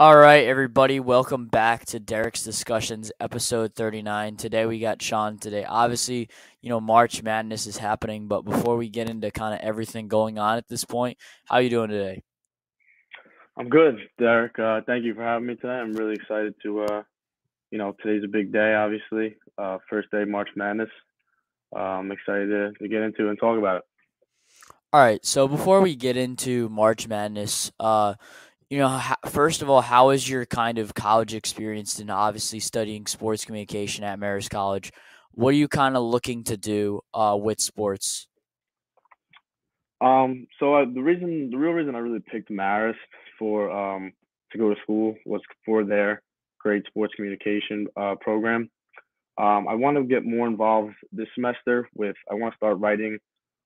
All right, everybody, welcome back to Derek's Discussions, episode 39. Today we got Sean today. Obviously, you know, March Madness is happening, but before we get into kind of everything going on at this point, how are you doing today? I'm good, Derek. Uh, thank you for having me today. I'm really excited to, uh, you know, today's a big day, obviously. Uh, first day March Madness. Uh, I'm excited to, to get into and talk about it. All right, so before we get into March Madness, uh, you know, first of all, how is your kind of college experience and obviously studying sports communication at Marist College? What are you kind of looking to do uh, with sports? Um, so uh, the reason, the real reason I really picked Marist for um, to go to school was for their great sports communication uh, program. Um, I want to get more involved this semester with. I want to start writing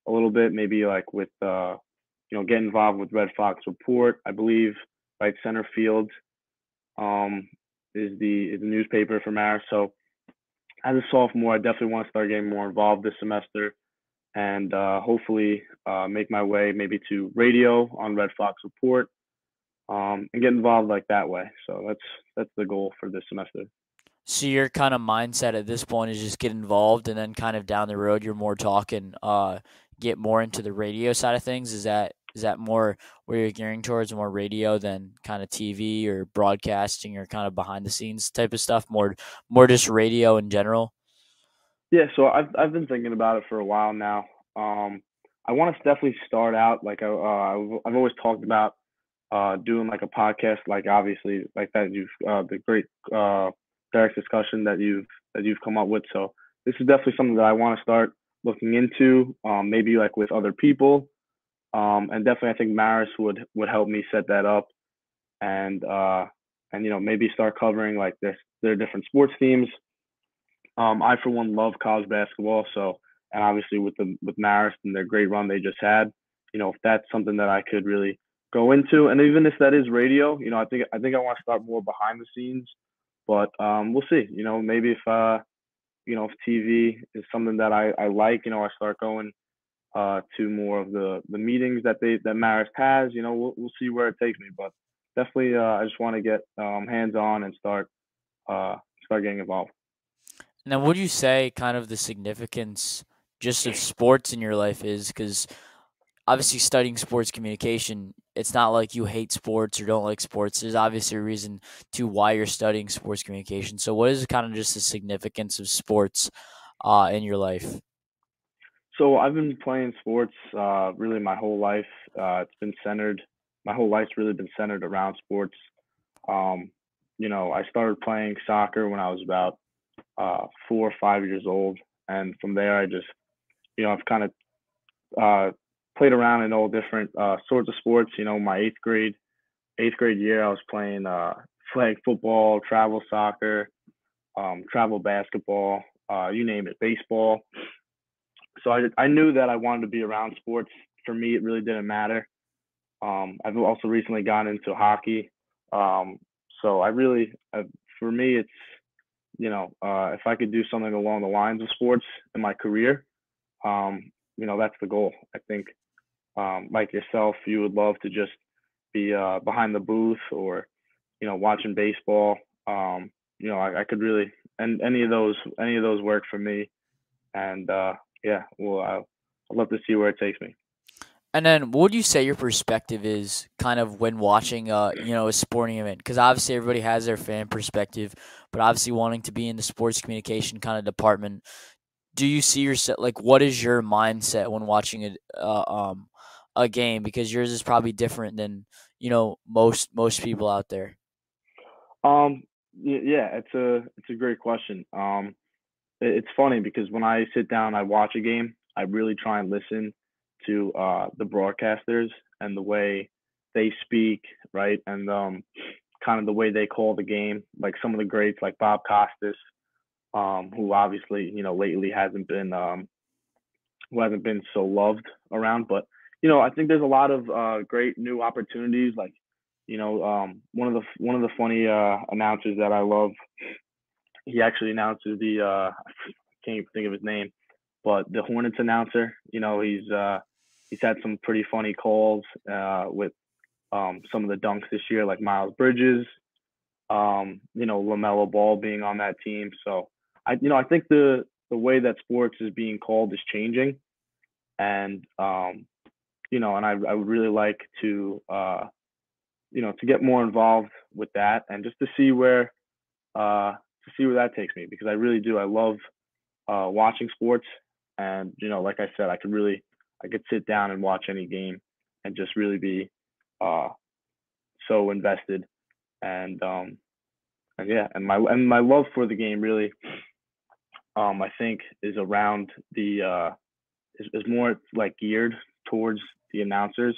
a little bit, maybe like with uh, you know, get involved with Red Fox Report. I believe right center field um, is the is the newspaper for Marist. So as a sophomore, I definitely want to start getting more involved this semester and uh, hopefully uh, make my way maybe to radio on Red Fox Report um, and get involved like that way. So that's that's the goal for this semester. So your kind of mindset at this point is just get involved, and then kind of down the road, you're more talking, uh, get more into the radio side of things. Is that is that more where you're gearing towards more radio than kind of TV or broadcasting or kind of behind the scenes type of stuff? More more just radio in general. Yeah, so I've I've been thinking about it for a while now. Um, I want to definitely start out like uh, I've always talked about uh, doing like a podcast, like obviously like that you've uh, the great uh, Derek's Discussion that you've that you've come up with. So this is definitely something that I want to start looking into, um, maybe like with other people um, and definitely, I think Marist would would help me set that up, and uh, and you know maybe start covering like this their different sports teams. Um, I for one love college basketball, so and obviously with the with Marist and their great run they just had, you know if that's something that I could really go into, and even if that is radio, you know I think I think I want to start more behind the scenes, but um, we'll see. You know maybe if uh, you know if TV is something that I I like, you know I start going uh, to more of the the meetings that they that Marist has. You know, we'll we'll see where it takes me, but definitely, uh, I just want to get um, hands on and start uh, start getting involved. Now, what would you say kind of the significance just of sports in your life is because obviously studying sports communication, it's not like you hate sports or don't like sports. There's obviously a reason to why you're studying sports communication. So, what is kind of just the significance of sports uh, in your life? So I've been playing sports uh, really my whole life. Uh, it's been centered. My whole life's really been centered around sports. Um, you know, I started playing soccer when I was about uh, four or five years old, and from there I just, you know, I've kind of uh, played around in all different uh, sorts of sports. You know, my eighth grade, eighth grade year, I was playing uh, flag football, travel soccer, um, travel basketball, you name it, baseball so I I knew that I wanted to be around sports. For me, it really didn't matter. Um, I've also recently gone into hockey. Um, so I really, uh, for me, it's you know, uh, if I could do something along the lines of sports in my career, um, you know, that's the goal. I think, um, like yourself, you would love to just be uh, behind the booth or, you know, watching baseball. Um, you know, I, I could really, and any of those, any of those work for me. And uh, yeah, well, I'd love to see where it takes me. And then, what would you say your perspective is, kind of when watching, a you know, a sporting event? Because obviously, everybody has their fan perspective, but obviously, wanting to be in the sports communication kind of department, do you see yourself like what is your mindset when watching a uh, um a game? Because yours is probably different than you know most most people out there. Um. Yeah, it's a it's a great question. Um it's funny because when I sit down, I watch a game, I really try and listen to uh, the broadcasters and the way they speak, right? And um, kind of the way they call the game. Like some of the greats, like Bob Costas, um, who obviously, you know, lately hasn't been um, who hasn't been so loved around. But you know, I think there's a lot of uh, great new opportunities. Like, you know, um, one of the one of the funny uh, announcers that I love he actually announces the uh, I can't even think of his name, but the Hornets announcer. You know, he's uh, he's had some pretty funny calls uh, with um, some of the dunks this year, like Miles Bridges. Um, you know, LaMelo Ball being on that team. So I, you know, I think the the way that sports is being called is changing, and um, you know, and I I would really like to uh, you know, to get more involved with that and just to see where uh to see where that takes me because I really do. I love uh watching sports and you know, like I said, I could really I could sit down and watch any game and just really be uh so invested and um and yeah and my and my love for the game really um i think is around the uh is, is more like geared towards the announcers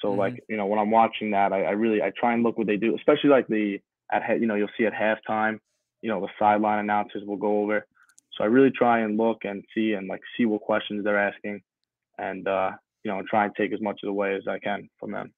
so mm-hmm. like you know when i'm watching that I, I really i try and look what they do especially like the at you know you'll see at halftime you know the sideline announcers will go over. So i really try and look and see and like see what questions they're asking and uh you know try and take as much of the way as i can from them.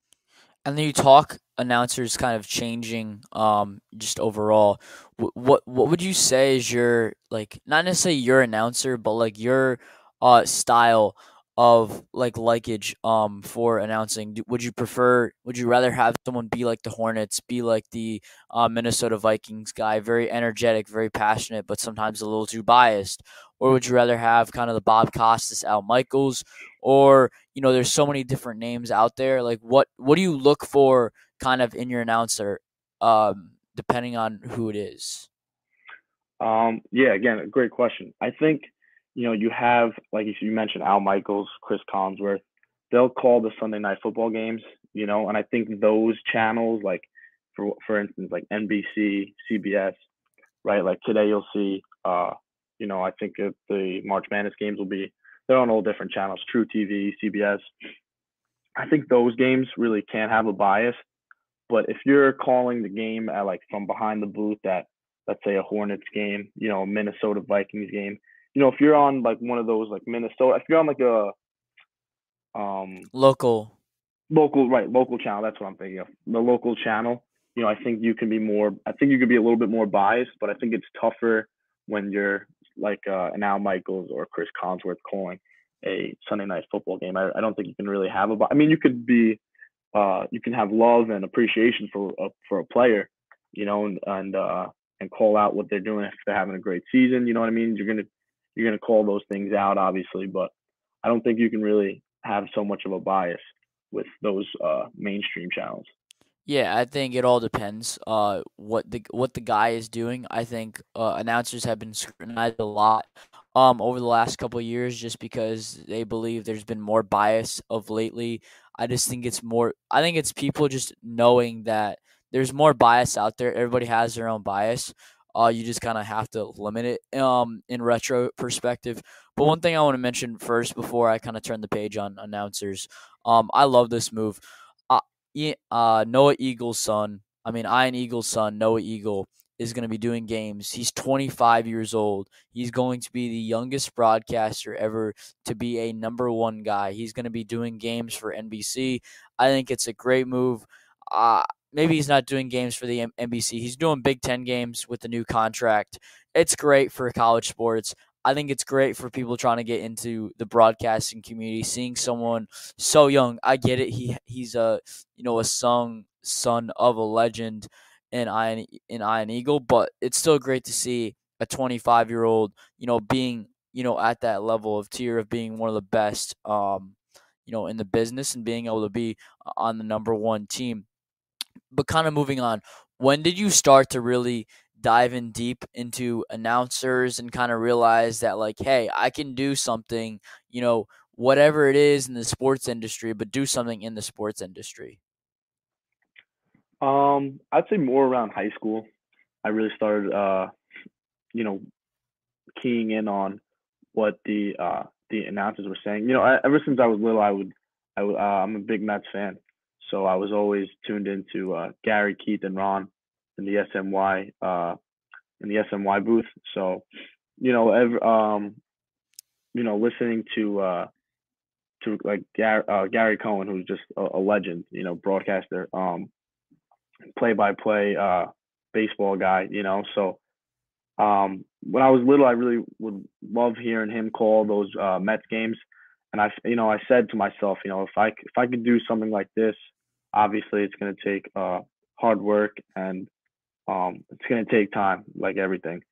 And then you talk announcers kind of changing um just overall. What what would you say is your like not necessarily your announcer but like your uh style of like likage um for announcing. Would you prefer would you rather have someone be like the hornets be like the uh, minnesota vikings guy very energetic very passionate but sometimes a little too biased? Or would you rather have kind of the bob costas al michaels? Or you know there's so many different names out there. Like what what do you look for kind of in your announcer um depending on who it is? Um yeah again a great question. I think you know, you have like you mentioned Al Michaels, Chris Collinsworth. They'll call the Sunday night football games, you know, and I think those channels, like for for instance, like NBC, CBS, right? Like today you'll see, uh, you know, I think the March Madness games will be they're on all different channels, truTV, CBS. I think those games really can't have a bias, but if you're calling the game at like from behind the booth at let's say a Hornets game, you know, Minnesota Vikings game, you know, if you're on like one of those like Minnesota, if you're on like a um local local right local channel, that's what I'm thinking of. The local channel, you know, I think you can be more. I think you could be a little bit more biased, but I think it's tougher when you're like uh, an Al Michaels or Chris Collinsworth calling a Sunday night football game. I, I don't think you can really have a. I mean, you could be, uh, you can have love and appreciation for a, for a player, you know, and and uh, and call out what they're doing if they're having a great season. You know what I mean? You're gonna you're going to call those things out, obviously, but I don't think you can really have so much of a bias with those uh, mainstream channels. Yeah, I think it all depends uh, what the what the guy is doing. I think uh, announcers have been scrutinized a lot um, over the last couple years just because they believe there's been more bias of lately. I just think it's more. I think it's people just knowing that there's more bias out there. Everybody has their own bias. Uh, you just kind of have to limit it um, in retro perspective. But one thing I want to mention first before I kind of turn the page on announcers, um, I love this move. Uh, uh, Noah Eagle's son, I mean, Ian Eagle's son, Noah Eagle, is going to be doing games. He's 25 years old. He's going to be the youngest broadcaster ever to be a number one guy. He's going to be doing games for NBC. I think it's a great move. Uh, maybe he's not doing games for the NBC. He's doing Big Ten games with the new contract. It's great for college sports. I think it's great for people trying to get into the broadcasting community. Seeing someone so young, I get it. He he's a you know a son son of a legend in Ian in Ian Eagle, but it's still great to see a 25 year old you know being you know at that level of tier of being one of the best um you know in the business and being able to be on the number one team but kind of moving on, when did you start to really dive in deep into announcers and kind of realize that like, hey, I can do something, you know, whatever it is in the sports industry, but do something in the sports industry? Um, I'd say more around high school. I really started, uh, you know, keying in on what the uh, the announcers were saying. You know, I, ever since I was little, I would, I uh, I'm a big Mets fan, so I was always tuned into uh, Gary, Keith, and Ron in the SNY uh, in the SNY booth. So, you know, every, um, you know, listening to uh, to like Gary, uh, Gary Cohen, who's just a, a, legend, you know, broadcaster, um, play-by-play uh, baseball guy, you know. So, um, when I was little, I really would love hearing him call those uh, Mets games. And I, you know, I said to myself, you know, if I if I could do something like this obviously it's going to take uh, hard work and um, it's going to take time, like everything,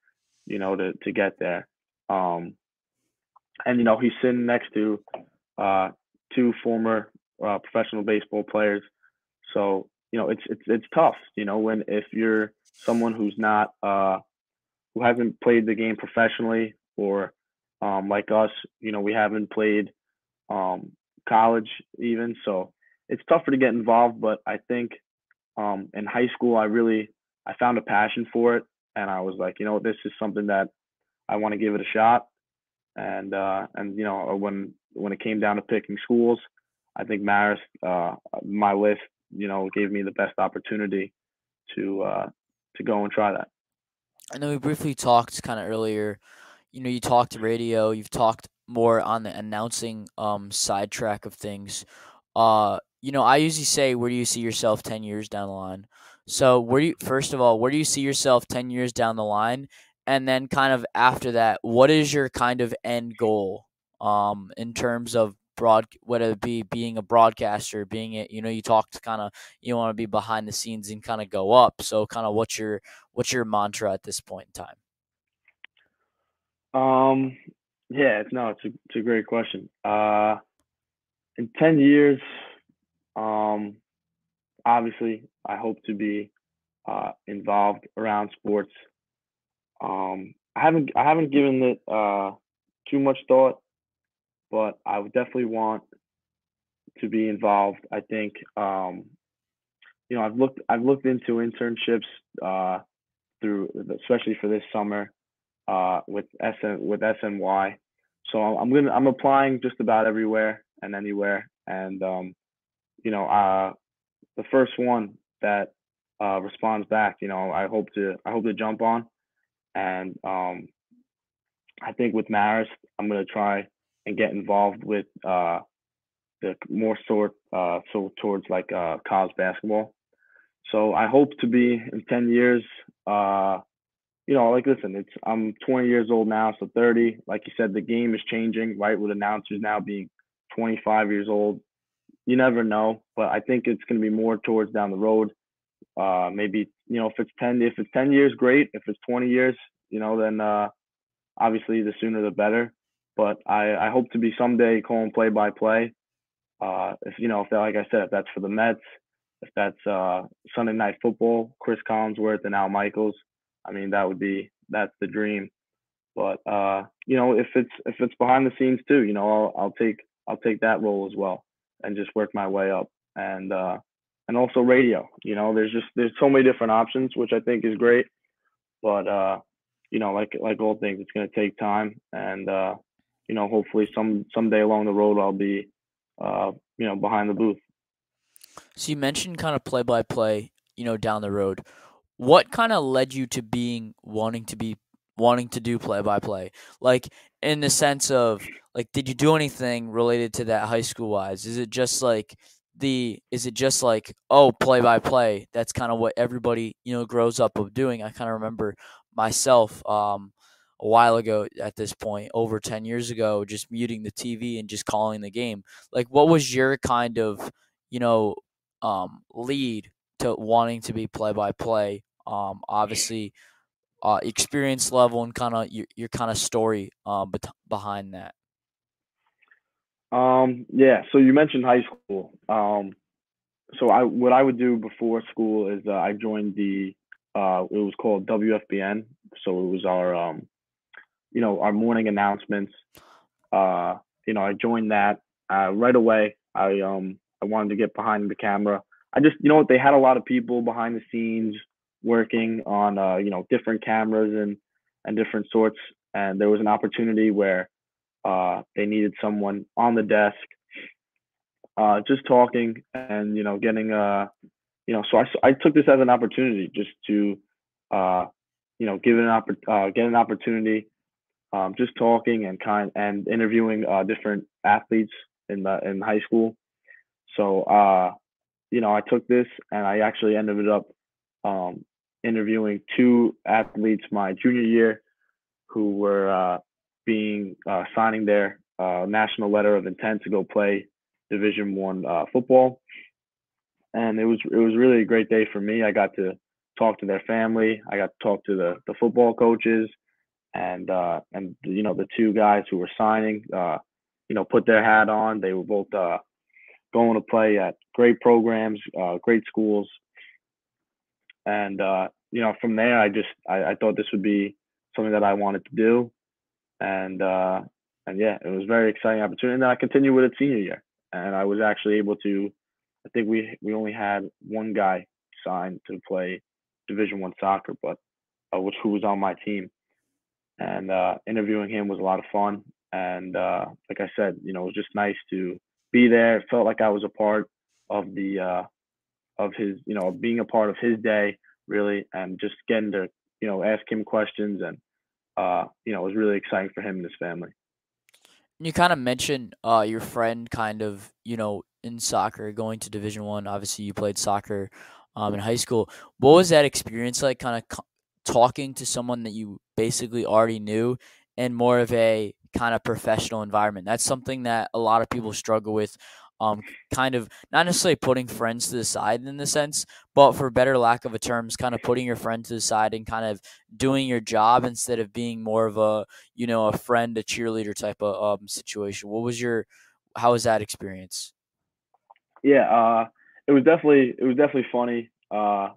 you know, to to get there. Um, and you know, he's sitting next to uh, two former uh, professional baseball players, so you know, it's it's it's tough, you know, when if you're someone who's not uh, who hasn't played the game professionally or um, like us, you know, we haven't played um, college even, so it's tougher to get involved. But I think um, in high school, I really I found a passion for it, and I was like, you know, this is something that I want to give it a shot. And uh, and you know, when when it came down to picking schools, I think Marist, uh, my list, you know, gave me the best opportunity to uh, to go and try that. I know we briefly talked kind of earlier. You know, you talked radio. You've talked more on the announcing um sidetrack of things. Uh, you know, I usually say, where do you see yourself ten years down the line? So, where do you first of all, where do you see yourself ten years down the line? And then, kind of after that, what is your kind of end goal? Um, in terms of broad whether it be being a broadcaster being it you know you talked kind of you want to be behind the scenes and kind of go up so kind of what's your what's your mantra at this point in time um yeah no it's a, it's a great question uh in 10 years um obviously i hope to be uh involved around sports um i haven't i haven't given it uh too much thought but I would definitely want to be involved. I think, um, you know, I've looked I've looked into internships uh, through, especially for this summer, uh, with SN with SNY. So I'm gonna I'm applying just about everywhere and anywhere, and um, you know, uh, the first one that uh, responds back, you know, I hope to I hope to jump on, and um, I think with Marist, I'm gonna try and get involved with uh, the more sort uh, so towards like uh, college basketball. So I hope to be in ten years. Uh, you know, like listen, it's I'm 20 years old now, so 30. Like you said, the game is changing, right? With announcers now being 25 years old, you never know. But I think it's going to be more towards down the road. Uh, maybe you know, if it's 10, if it's 10 years, great. If it's 20 years, you know, then uh, obviously the sooner the better. But I, I hope to be someday calling play by play. Uh, if you know, if that, like I said, if that's for the Mets, if that's uh, Sunday Night Football, Chris Collinsworth and Al Michaels, I mean that would be that's the dream. But uh, you know, if it's if it's behind the scenes too, you know, I'll I'll take I'll take that role as well and just work my way up. And uh, and also radio. You know, there's just there's so many different options, which I think is great. But uh, you know, like like all things, it's gonna take time, and uh, you know, hopefully some someday along the road I'll be, uh, you know, behind the booth. So you mentioned kind of play by play, you know, down the road. What kind of led you to being wanting to be wanting to do play by play? Like in the sense of like, did you do anything related to that high school wise? Is it just like the is it just like oh play by play that's kind of what everybody you know grows up of doing i kind of remember myself um a while ago at this point, over 10 years ago, just muting the TV and just calling the game. Like, what was your kind of, you know, um, lead to wanting to be play by play? Um, obviously, uh, experience level and kind of your, your kind of story um, bet- behind that. Um, yeah. So you mentioned high school. Um, so I what I would do before school is uh, I joined the uh, it was called WFBN. So it was our um, you know, our morning announcements. Uh, you know, I joined that uh, right away. I um I wanted to get behind the camera. I just you know they had a lot of people behind the scenes working on uh, you know different cameras and and different sorts. And there was an opportunity where uh, they needed someone on the desk, uh, just talking and you know getting uh you know so I I took this as an opportunity just to uh you know give an oppor- uh, get an opportunity um, just talking and kind and interviewing uh, different athletes in the in high school. So uh, you know, I took this and I actually ended up um, interviewing two athletes my junior year who were being uh, signing their uh, national letter of intent to go play Division One uh, football, and it was it was really a great day for me. I got to talk to their family. I got to talk to the the football coaches, and uh, and you know the two guys who were signing. Uh, you know, put their hat on. They were both uh, going to play at great programs, great schools, and you know from there I just I, I thought this would be something that I wanted to do, and uh, and yeah, it was very exciting opportunity. And then I continued with it senior year, and I was actually able to. I think we we only had one guy signed to play Division One soccer, but uh, which who was on my team, and uh, interviewing him was a lot of fun. And uh, like I said, you know, it was just nice to be there. It felt like I was a part of the uh, of his, you know, being a part of his day, really, and just getting to, you know, ask him questions and, uh, you know, it was really exciting for him and his family. You kind of mentioned uh, your friend, kind of, you know, in soccer, going to Division One. Obviously, you played soccer um, in high school. What was that experience like? Kind of talking to someone that you basically already knew, and more of a kind of professional environment. That's something that a lot of people struggle with. Um, kind of not necessarily putting friends to the side in the sense, but for better lack of a terms, kind of putting your friend to the side and kind of doing your job instead of being more of a you know a friend, a cheerleader type of um, situation. What was your how was that experience? Yeah, uh, it was definitely it was definitely funny uh,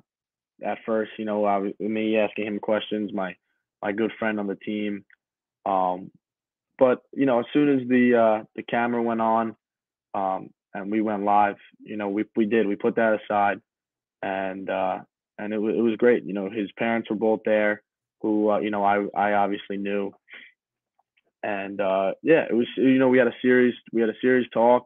at first. You know, I, me asking him questions, my my good friend on the team. Um, but you know, as soon as the uh, the camera went on, um, and we went live, you know, we we did we put that aside, and uh, and it was it was great. You know, his parents were both there, who uh, you know I I obviously knew, and uh, yeah, it was you know we had a series we had a series talk.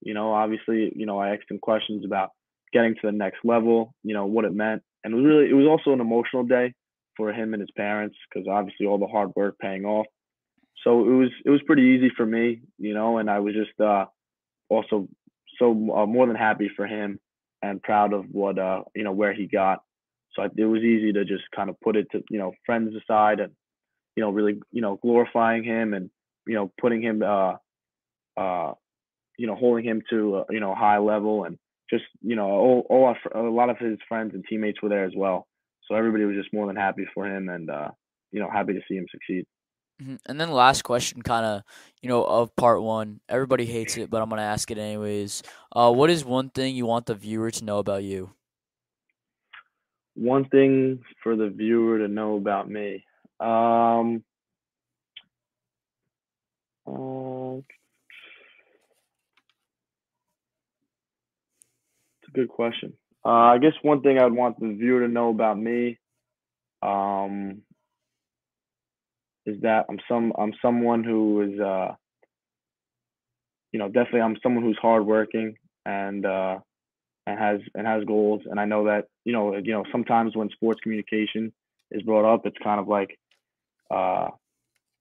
You know, obviously, you know, I asked him questions about getting to the next level. You know what it meant, and it was really it was also an emotional day for him and his parents because obviously all the hard work paying off so it was it was pretty easy for me, you know, and I was just uh, also so uh, more than happy for him and proud of what uh, you know where he got. So it was easy to just kind of put it to you know friends aside and you know really you know glorifying him and you know putting him uh uh you know holding him to you know high level and just you know all, all our, a lot of his friends and teammates were there as well. So everybody was just more than happy for him and uh, you know happy to see him succeed. Mm-hmm. And then last question, kind of, you know, of part one. Everybody hates it, but I'm gonna ask it anyways. Uh, what is one thing you want the viewer to know about you? One thing for the viewer to know about me. Um, uh, it's a good question. Uh, I guess one thing I'd want the viewer to know about me. Um, is that I'm some I'm someone who is uh you know definitely I'm someone who's hardworking and uh and has and has goals. And I know that you know you know sometimes when sports communication is brought up it's kind of like uh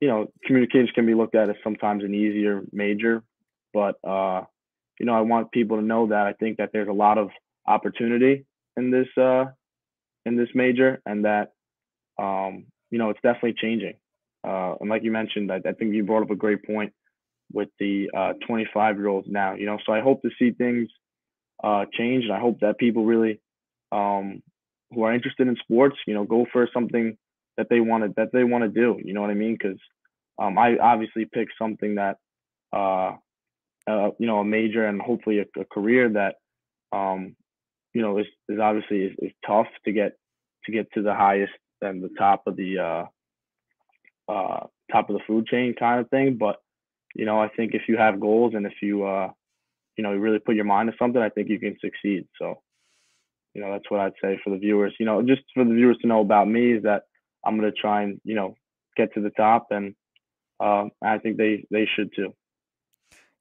you know communications can be looked at as sometimes an easier major. But uh you know I want people to know that I think that there's a lot of opportunity in this uh in this major and that um you know it's definitely changing uh, and like you mentioned, I, I, think you brought up a great point with the uh, 25 year olds now. You know, so I hope to see things uh, change, and I hope that people really um, who are interested in sports, you know, go for something that they want to that they want to do. You know what I mean? Because um, I obviously picked something that uh, uh, you know a major and hopefully a, a career that um, you know is, is obviously is, is tough to get to get to the highest and the top of the uh, top of the food chain kind of thing. But you know, I think if you have goals and if you uh, you know, you really put your mind to something, I think you can succeed. So, you know, that's what I'd say for the viewers. You know, just for the viewers to know about me is that I'm gonna try and you know get to the top, and uh, I think they they should too.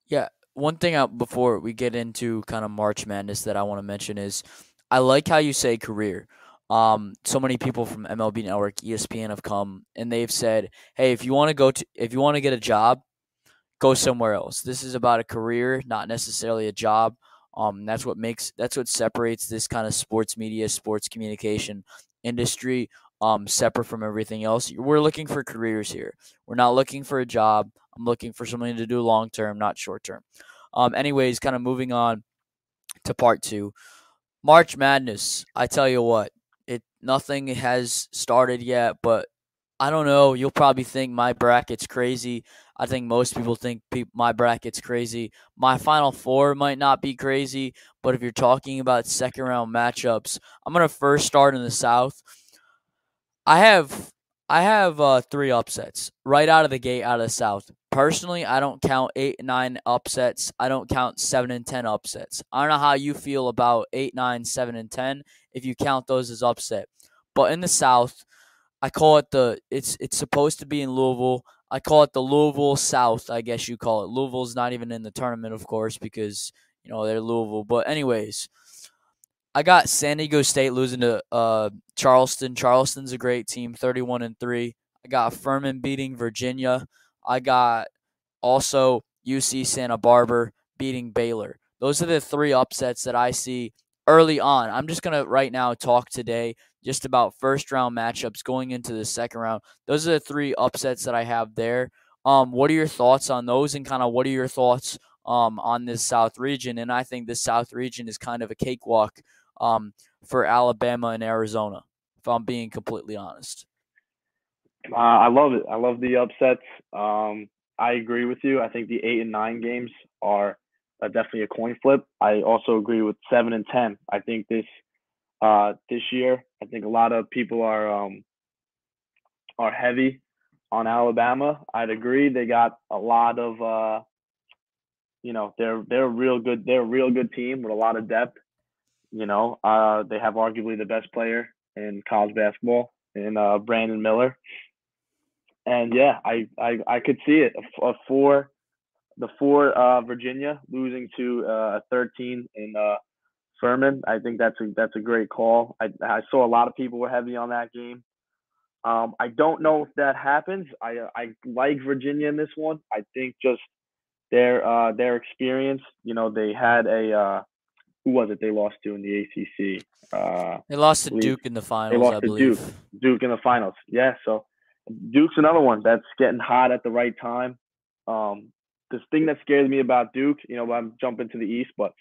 Yeah, one thing out before we get into kind of March Madness that I want to mention is I like how you say career. Um, so many people from MLB Network, ESPN have come and they've said, "Hey, if you want to go to, if you want to get a job, go somewhere else. This is about a career, not necessarily a job. Um, that's what makes that's what separates this kind of sports media, sports communication industry um, separate from everything else. We're looking for careers here. We're not looking for a job. I'm looking for something to do long term, not short term. Um, anyways, kind of moving on to part two. March Madness. I tell you what, it nothing has started yet, but I don't know. You'll probably think my bracket's crazy. I think most people think pe- my bracket's crazy. My final four might not be crazy, but if you're talking about second round matchups, I'm gonna first start in the South. I have I have uh, three upsets right out of the gate out of the South. Personally, I don't count eight nine upsets. I don't count seven and ten upsets. I don't know how you feel about eight, nine, seven, and ten if you count those as upset. But in the South, I call it the it's it's supposed to be in Louisville. I call it the Louisville South, I guess you call it. Louisville's not even in the tournament, of course, because you know they're Louisville. But anyways, I got San Diego State losing to uh, Charleston. Charleston's a great team, thirty-one and three. I got Furman beating Virginia. I got also UC Santa Barbara beating Baylor. Those are the three upsets that I see early on. I'm just gonna right now talk today just about first round matchups going into the second round. Those are the three upsets that I have there. Um, what are your thoughts on those, and kind of what are your thoughts um, on this South region? And I think this South region is kind of a cakewalk um, for Alabama and Arizona, if I'm being completely honest. Uh, I love it. I love the upsets. Um, I agree with you. I think the eight and nine games are uh, definitely a coin flip. I also agree with seven and ten. I think this uh, this year. I think a lot of people are um, are heavy on Alabama. I'd agree. They got a lot of uh, you know they're they're a real good they're a real good team with a lot of depth. You know uh, they have arguably the best player in college basketball in uh, Brandon Miller. And yeah, I, I I could see it. A, a four, the four uh, Virginia losing to uh, a 13 in uh, Furman. I think that's a that's a great call. I I saw a lot of people were heavy on that game. Um, I don't know if that happens. I I like Virginia in this one. I think just their uh their experience. You know, they had a uh, who was it they lost to in the ACC? Uh, they lost to Duke in the finals. They lost I to believe. Duke. Duke in the finals. Yeah. So Duke's another one that's getting hot at the right time. Um, the thing that scares me about Duke, you know, I'm jumping to the East, but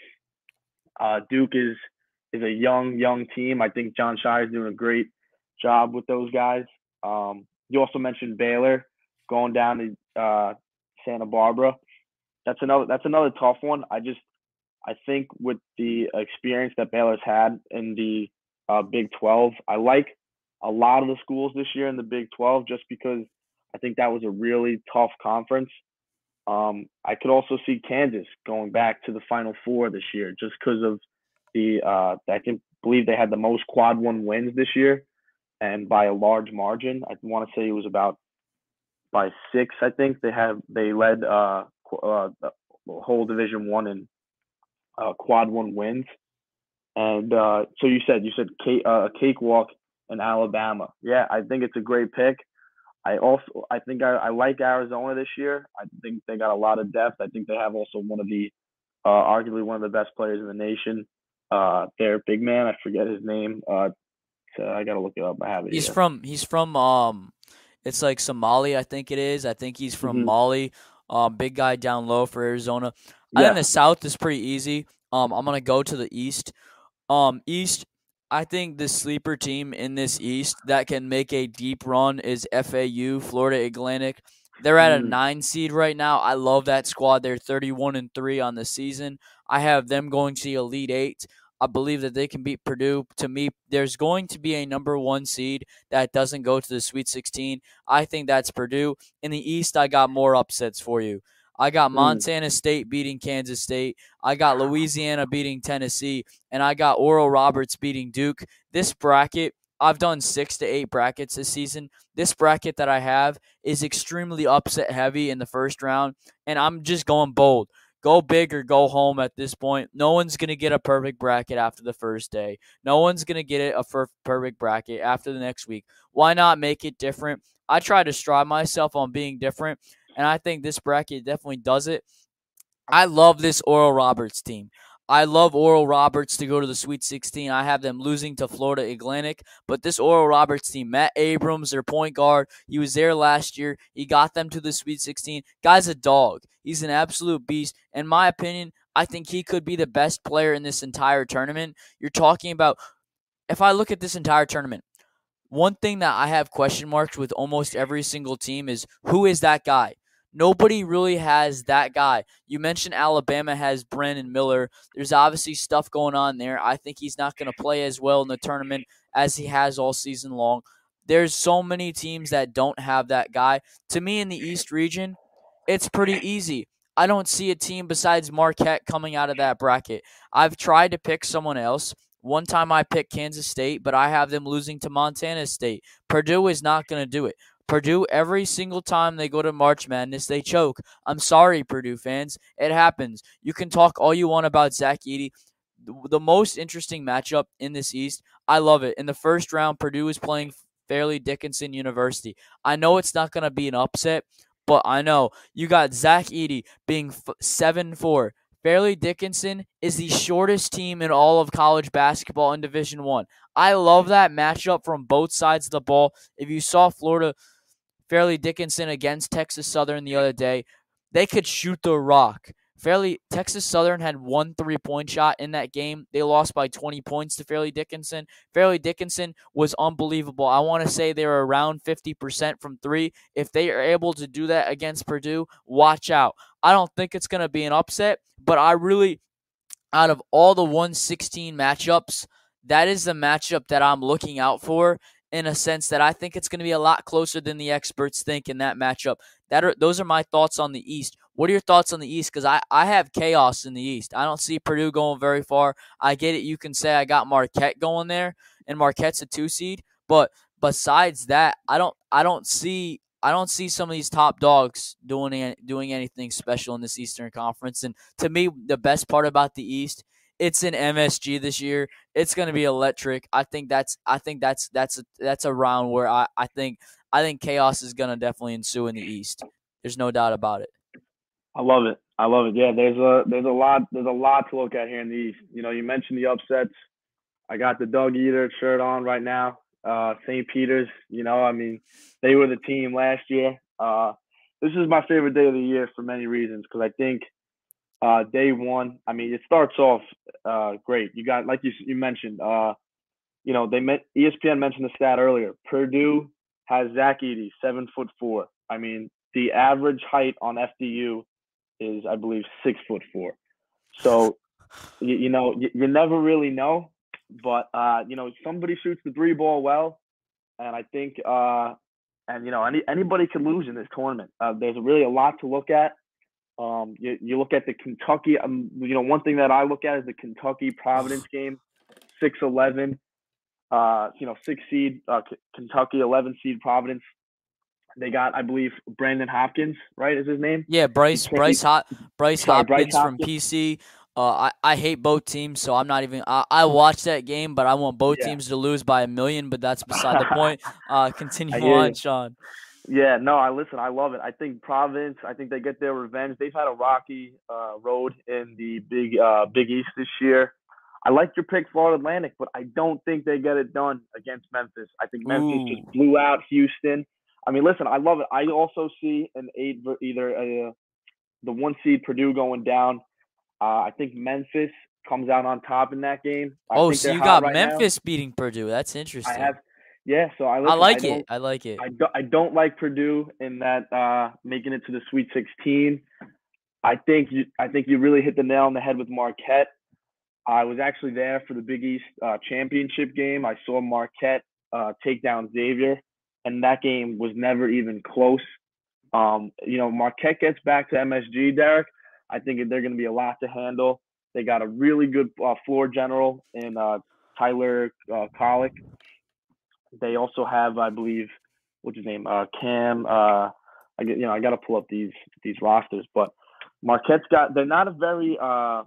uh, Duke is is a young young team. I think Jon Scheyer is doing a great job with those guys. Um, you also mentioned Baylor going down to uh, Santa Barbara. That's another that's another tough one. I just I think with the experience that Baylor's had in the uh, Big 12, I like a lot of the schools this year in the Big 12 just because I think that was a really tough conference. Um, I could also see Kansas going back to the Final Four this year just because of the uh, I can believe they had the most quad one wins this year, and by a large margin. I want to say it was about by six. I think they have they led uh, uh the whole Division One in uh, quad one wins, and uh, so you said you said cake, uh, cakewalk in Alabama. Yeah, I think it's a great pick. I also I think I, I like Arizona this year. I think they got a lot of depth. I think they have also one of the uh, arguably one of the best players in the nation. Uh, their big man, I forget his name. Uh, so I gotta look it up. I have it. He's here. from he's from um, it's like Somali, I think it is. I think he's from Mhm. Mali. Um, big guy down low for Arizona. I think the South is pretty easy. Um, I'm gonna go to the East. Um, East. I think the sleeper team in this East that can make a deep run is FAU, Florida Atlantic. They're at a Mm. nine seed right now. I love that squad. They're 31 and three on the season. I have them going to the Elite Eight. I believe that they can beat Purdue. To me, there's going to be a number one seed that doesn't go to the Sweet 16. I think that's Purdue. In the East, I got more upsets for you. I got Mm. Montana State beating Kansas State. I got Louisiana beating Tennessee. And I got Oral Roberts beating Duke. This bracket, I've done six to eight brackets this season. This bracket that I have is extremely upset heavy in the first round. And I'm just going bold go big or go home at this point. No one's going to get a perfect bracket after the first day. No one's going to get it a perfect bracket after the next week. Why not make it different? I try to strive myself on being different, and I think this bracket definitely does it. I love this Oral Roberts team. I love Oral Roberts to go to the Sweet 16. I have them losing to Florida Atlantic, but this Oral Roberts team, Max Abmas, their point guard, he was there last year. He got them to the Sweet 16. Guy's a dog. He's an absolute beast. In my opinion, I think he could be the best player in this entire tournament. You're talking about if I look at this entire tournament, one thing that I have question marks with almost every single team is who is that guy? Nobody really has that guy. You mentioned Alabama has Brandon Miller. There's obviously stuff going on there. I think he's not going to play as well in the tournament as he has all season long. There's so many teams that don't have that guy. To me, in the East region, it's pretty easy. I don't see a team besides Marquette coming out of that bracket. I've tried to pick someone else. One time I picked Kansas State, but I have them losing to Montana State. Purdue is not going to do it. Purdue, every single time they go to March Madness, they choke. I'm sorry, Purdue fans. It happens. You can talk all you want about Zach Edey. The most interesting matchup in this East, I love it. In the first round, Purdue is playing Fairleigh Dickinson University. I know it's not going to be an upset, but I know you got Zach Edey being 7 4. Fairleigh Dickinson is the shortest team in all of college basketball in Division One. I. I love that matchup from both sides of the ball. If you saw Florida Fairleigh Dickinson against Texas Southern the other day, they could shoot the rock. Fairleigh Texas Southern had one three point shot in that game. They lost by 20 points to Fairleigh Dickinson. Fairleigh Dickinson was unbelievable. I want to say they were around 50% from three. If they are able to do that against Purdue, watch out. I don't think it's going to be an upset, but I really, out of all the 116 matchups, that is the matchup that I'm looking out for in a sense that I think it's going to be a lot closer than the experts think in that matchup. That are those are my thoughts on the East. What are your thoughts on the East? Because I, I have chaos in the East. I don't see Purdue going very far. I get it. You can say I got Marquette going there, and Marquette's a two seed. But besides that, I don't I don't see I don't see some of these top dogs doing doing anything special in this Eastern Conference. And to me, the best part about the East it's in MSG this year. It's going to be electric. I think that's I think that's that's a, that's a round where I, I think I think chaos is going to definitely ensue in the East. There's no doubt about it. I love it. I love it. Yeah, there's a there's a lot there's a lot to look at here in the East. You know, you mentioned the upsets. I got the Doug Edert shirt on right now. Uh, St. Peter's. You know, I mean, they were the team last year. Uh, this is my favorite day of the year for many reasons because I think uh, day one. I mean, it starts off uh, great. You got like you you mentioned. Uh, you know, they met ESPN mentioned the stat earlier. Purdue has Zach Edey, seven foot four. I mean, the average height on FDU is, I believe, six foot four. So, you, you know, you, you, never really know. But uh, you know, somebody shoots the three ball well, and I think, uh, and you know, any anybody could lose in this tournament. Uh, there's really a lot to look at. Um, you, you look at the Kentucky, um, you know, one thing that I look at is the Kentucky Providence game, 6 11. Uh, you know, six seed uh, Kentucky, 11 seed Providence. They got, I believe, Brandon Hopkins, right? Is his name? Yeah, Bryce Bryce Hot Bryce Sorry, Hopkins, Bryce Hopkins from PC. Uh, I, I hate both teams, so I'm not even. I, I watched that game, but I want both yeah. teams to lose by a million. But that's beside the point. Uh, continue on, Sean. Yeah, no, I listen. I love it. I think Providence. I think they get their revenge. They've had a rocky uh, road in the Big uh, Big East this year. I like your pick, Florida Atlantic, but I don't think they get it done against Memphis. I think Memphis Ooh. just blew out Houston. I mean, listen, I love it. I also see an eight, either uh, the one seed Purdue going down. Uh, I think Memphis comes out on top in that game. I oh, so you got right Memphis now. beating Purdue. That's interesting. I have yeah, so I, listen, I like I it. I like it. I don't, I don't like Purdue in that uh, making it to the Sweet 16. I think you I think you really hit the nail on the head with Marquette. I was actually there for the Big East uh, championship game. I saw Marquette uh, take down Xavier, and that game was never even close. Um, you know, Marquette gets back to MSG, Derek. I think they're going to be a lot to handle. They got a really good uh, floor general in uh, Tyler uh. They also have, I believe, what's his name, uh, Cam. Uh, I get, you know, I got to pull up these these rosters, but Marquette's got. They're not a very. Uh,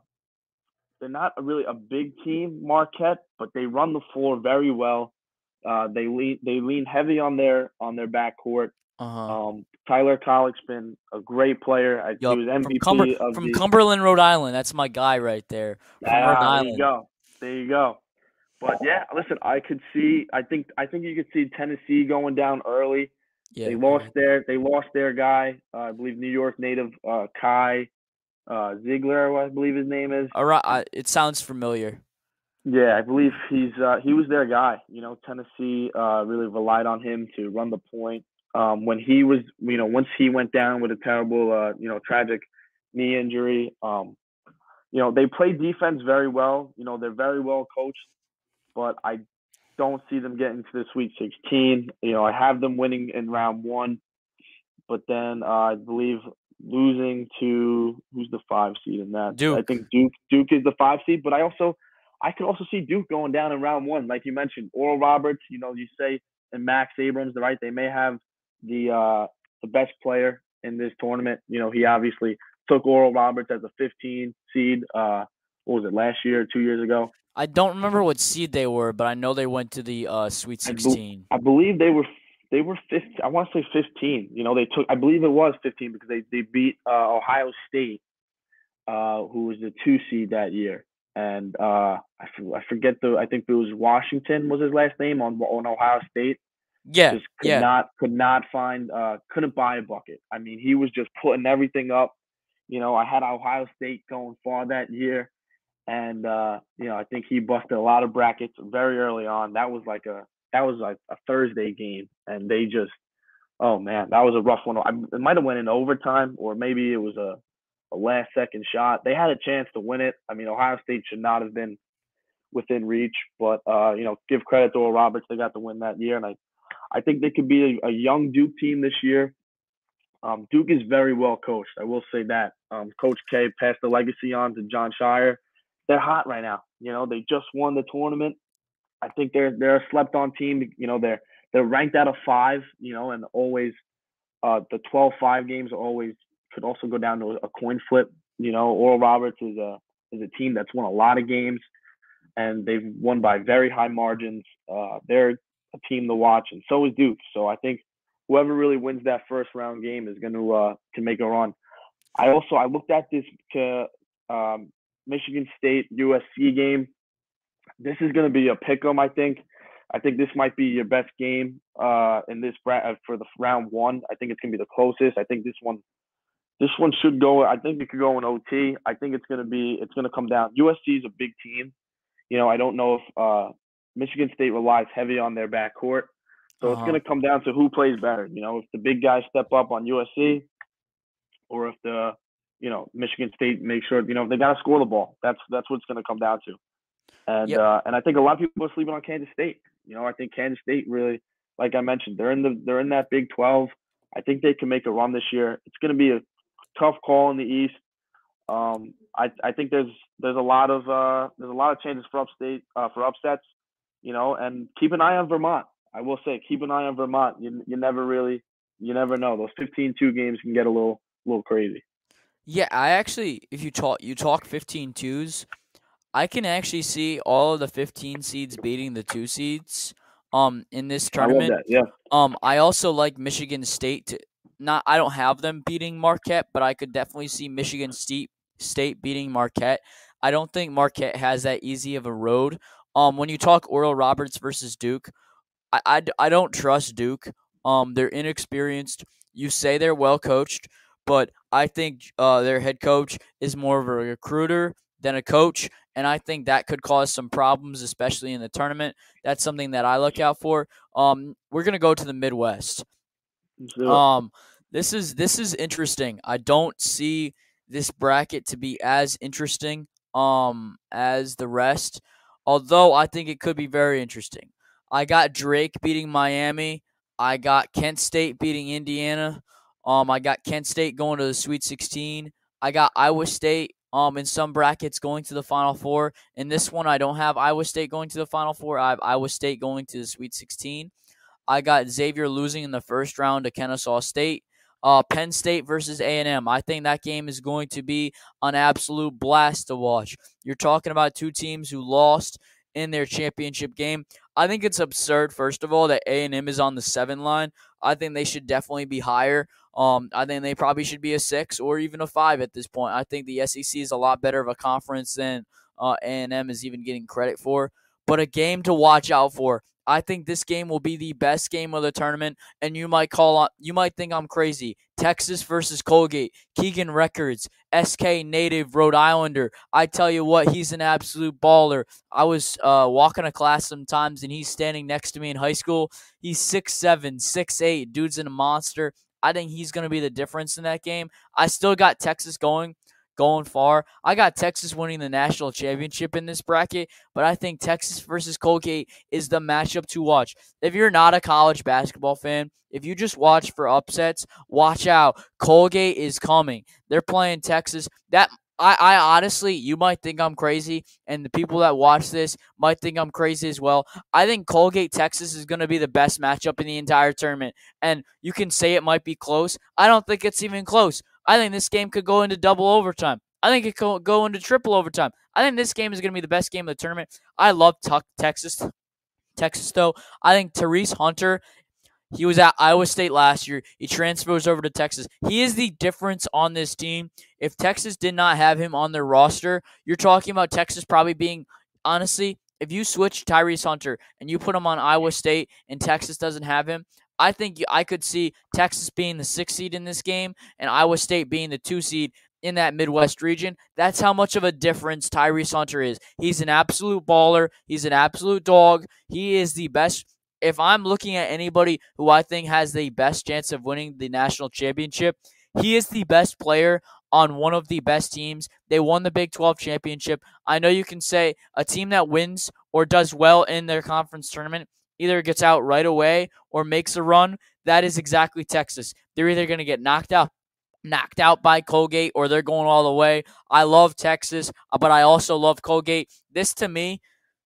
they're not a really a big team, Marquette, but they run the floor very well. Uh, they lean they lean heavy on their on their backcourt. Uh-huh. Um, Tyler Kolek's been a great player. I, yep. He was MVP from, Cumber- from the, Cumberland, Rhode Island. That's my guy right there. From ah, Rhode Island. There you go. There you go. But yeah, listen, I could see. I think. I think you could see Tennessee going down early. Yeah, they lost their. They lost their guy. Uh, I believe New York native uh, Kai uh, Zeigler, I believe his name is. All right, it sounds familiar. Yeah, I believe he's uh, he was their guy. You know, Tennessee uh, really relied on him to run the point. Um, when he was, you know, once he went down with a terrible, uh, you know, tragic knee injury, um, you know, they play defense very well. You know, they're very well coached, but I don't see them getting to the Sweet 16. You know, I have them winning in round one, but then uh, I believe losing to who's the five seed in that? Duke. I think Duke. Duke is the five seed, but I also I could also see Duke going down in round one, like you mentioned. Oral Roberts, you know, you say and Max Abmas, right? They may have the uh, the best player in this tournament. You know, he obviously took Oral Roberts as a 15 seed. Uh, what was it last year, two years ago? I don't remember what seed they were, but I know they went to the uh, Sweet I bel- 16. I believe they were they were 15. I want to say 15. You know, they took. I believe it was 15 because they they beat uh, Ohio State, uh, who was the two seed that year. And uh, I, f- I forget the. I think it was Washington was his last name on on Ohio State. Yeah, Just could yeah. not could not find. Uh, couldn't buy a bucket. I mean, he was just putting everything up. You know, I had Ohio State going far that year, and uh, you know, I think he busted a lot of brackets very early on. That was like a that was like a Thursday game, and they just, oh man, that was a rough one. I, it might have went in overtime, or maybe it was a, a last second shot. They had a chance to win it. I mean, Ohio State should not have been within reach, but uh, you know, give credit to Oral Roberts. They got the win that year, and I, I think they could be a, a young Duke team this year. Um, Duke is very well coached. I will say that. Um, Coach K passed the legacy on to Jon Scheyer. They're hot right now. You know, they just won the tournament. I think they're they're a slept on team. You know, they're they're ranked out of five. You know, and always uh, the 12-5 games always could also go down to a coin flip. You know, Oral Roberts is a is a team that's won a lot of games, and they've won by very high margins. Uh, they're a team to watch, and so is Duke. So I think whoever really wins that first round game is going to uh, to make a run. I also I looked at this to um, Michigan State USC game. This is going to be a pick 'em. I think. I think this might be your best game uh, in this bra- uh, for the round one. I think it's going to be the closest. I think this one, this one should go. I think it could go in OT. I think it's going to be. It's going to come down. USC is a big team. You know, I don't know if uh, Michigan State relies heavy on their backcourt. So it's Uh-huh. going to come down to who plays better. You know, if the big guys step up on USC, or if the you know Michigan State make sure you know they got to score the ball. That's that's what it's going to come down to. And Yep. uh, and I think a lot of people are sleeping on Kansas State. You know, I think Kansas State really, like I mentioned, they're in the they're in that Big Twelve. I think they can make a run this year. It's going to be a tough call in the East. Um, I I think there's there's a lot of uh, there's a lot of chances for upstate uh, for upsets. You know, and keep an eye on Vermont. I will say, keep an eye on Vermont. You you never really you never know. Those 15-2 games can get a little little crazy. Yeah, I actually, if you talk, you talk 15 twos, I can actually see all of the 15 seeds beating the two seeds. Um, in this I love tournament, that. Yeah. Um, I also like Michigan State. To, not, I don't have them beating Marquette, but I could definitely see Michigan State State beating Marquette. I don't think Marquette has that easy of a road. Um, when you talk Oral Roberts versus Duke, I, I, I don't trust Duke. Um, they're inexperienced. You say they're well coached, but I think uh, their head coach is more of a recruiter than a coach, and I think that could cause some problems, especially in the tournament. That's something that I look out for. Um, we're gonna go to the Midwest. Let's do it. Um, this is this is interesting. I don't see this bracket to be as interesting um as the rest, although I think it could be very interesting. I got Drake beating Miami. I got Kent State beating Indiana. Um, I got Kent State going to the Sweet 16. I got Iowa State um in some brackets going to the Final Four. In this one, I don't have Iowa State going to the Final Four. I have Iowa State going to the Sweet 16. I got Xavier losing in the first round to Kennesaw State. Uh, Penn State versus A&M. I think that game is going to be an absolute blast to watch. You're talking about two teams who lost in their championship game. I think it's absurd. First of all, that A&M is on the seven line. I think they should definitely be higher. Um, I think they probably should be a six or even a five at this point. I think the SEC is a lot better of a conference than uh, A&M is even getting credit for. But a game to watch out for. I think this game will be the best game of the tournament, and you might call on, you might think I'm crazy. Texas versus Colgate, Keegan Records, SK native Rhode Islander. I tell you what, he's an absolute baller. I was uh, walking to class sometimes, and he's standing next to me in high school. He's six seven, six eight. Dude's in a monster. I think he's going to be the difference in that game. I still got Texas going going far. I got Texas winning the national championship in this bracket, but I think Texas versus Colgate is the matchup to watch. If you're not a college basketball fan, if you just watch for upsets, watch out. Colgate is coming. They're playing Texas. That I, I honestly, you might think I'm crazy, and the people that watch this might think I'm crazy as well. I think Colgate, Texas is going to be the best matchup in the entire tournament. And you can say it might be close. I don't think it's even close. I think this game could go into double overtime. I think it could go into triple overtime. I think this game is going to be the best game of the tournament. I love Tuck, Texas. Texas, though. I think Tyrese Hunter, he was at Iowa State last year. He transfers over to Texas. He is the difference on this team. If Texas did not have him on their roster, you're talking about Texas probably being, honestly, if you switch Tyrese Hunter and you put him on Iowa State and Texas doesn't have him, I think I could see Texas being the six seed in this game and Iowa State being the two seed in that Midwest region. That's how much of a difference Tyrese Hunter is. He's an absolute baller. He's an absolute dog. He is the best. If I'm looking at anybody who I think has the best chance of winning the national championship, he is the best player on one of the best teams. They won the Big 12 championship. I know you can say a team that wins or does well in their conference tournament either gets out right away or makes a run, that is exactly Texas. They're either going to get knocked out knocked out by Colgate or they're going all the way. I love Texas, but I also love Colgate. This to me,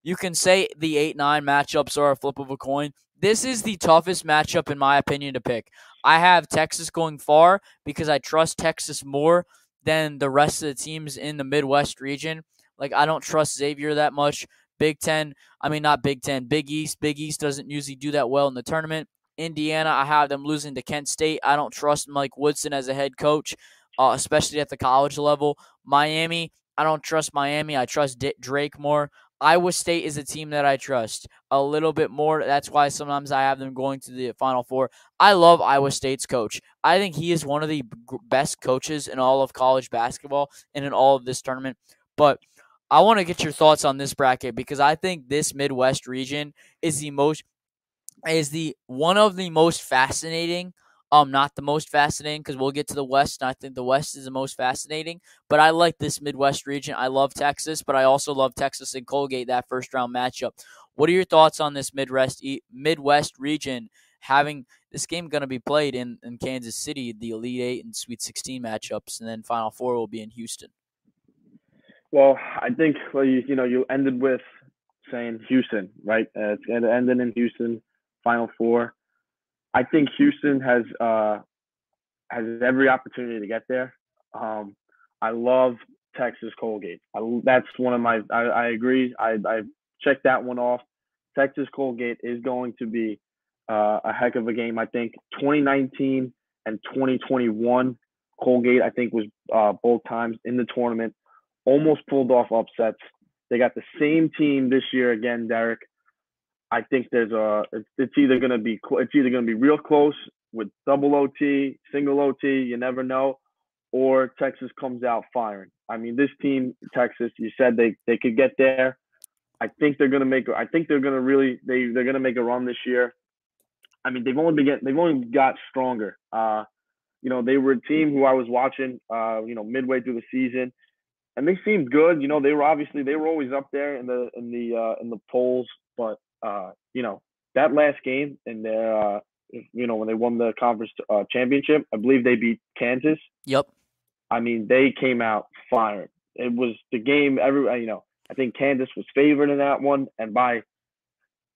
you can say the 8 9 matchups are a flip of a coin. This is the toughest matchup, in my opinion, to pick. I have Texas going far because I trust Texas more than the rest of the teams in the Midwest region. Like, I don't trust Xavier that much. Big Ten, I mean, not Big Ten, Big East. Big East doesn't usually do that well in the tournament. Indiana, I have them losing to Kent State. I don't trust Mike Woodson as a head coach, uh, especially at the college level. Miami, I don't trust Miami. I trust D- Drake more. Iowa State is a team that I trust a little bit more. That's why sometimes I have them going to the Final Four. I love Iowa State's coach. I think he is one of the best coaches in all of college basketball and in all of this tournament. But I want to get your thoughts on this bracket because I think this Midwest region is the most is the one of the most fascinating. Um, not the most fascinating because we'll get to the West, and I think the West is the most fascinating. But I like this Midwest region. I love Texas, but I also love Texas and Colgate that first round matchup. What are your thoughts on this Midwest Midwest region having this game going to be played in, in Kansas City, the Elite Eight and Sweet 16 matchups, and then Final Four will be in Houston? Well, I think well, you, you know you ended with saying Houston, right? Uh, to end in Houston, Final Four. I think Houston has uh, has every opportunity to get there. Um, I love Texas Colgate. I, that's one of my. I, I agree. I, I checked that one off. Texas Colgate is going to be uh, a heck of a game. I think 2019 and 2021 Colgate I think was uh, both times in the tournament almost pulled off upsets. They got the same team this year again, Derek. I think there's a it's, either going to be it's either to be real close with double OT, single OT, you never know, or Texas comes out firing. I mean, this team, Texas, you said they they could get there. I think they're going to make. I think they're to really they they're going to make a run this year. I mean, they've only been getting, they've only got stronger. Uh, you know, they were a team who I was watching. Uh, you know, midway through the season and they seemed good. You know, they were obviously they were always up there in the in the uh, in the polls, but uh, you know that last game and their uh, you know when they won the conference uh, championship, I believe they beat Kansas. Yep. I mean, they came out firing. It was the game. Every uh, you know, I think Kansas was favored in that one, and by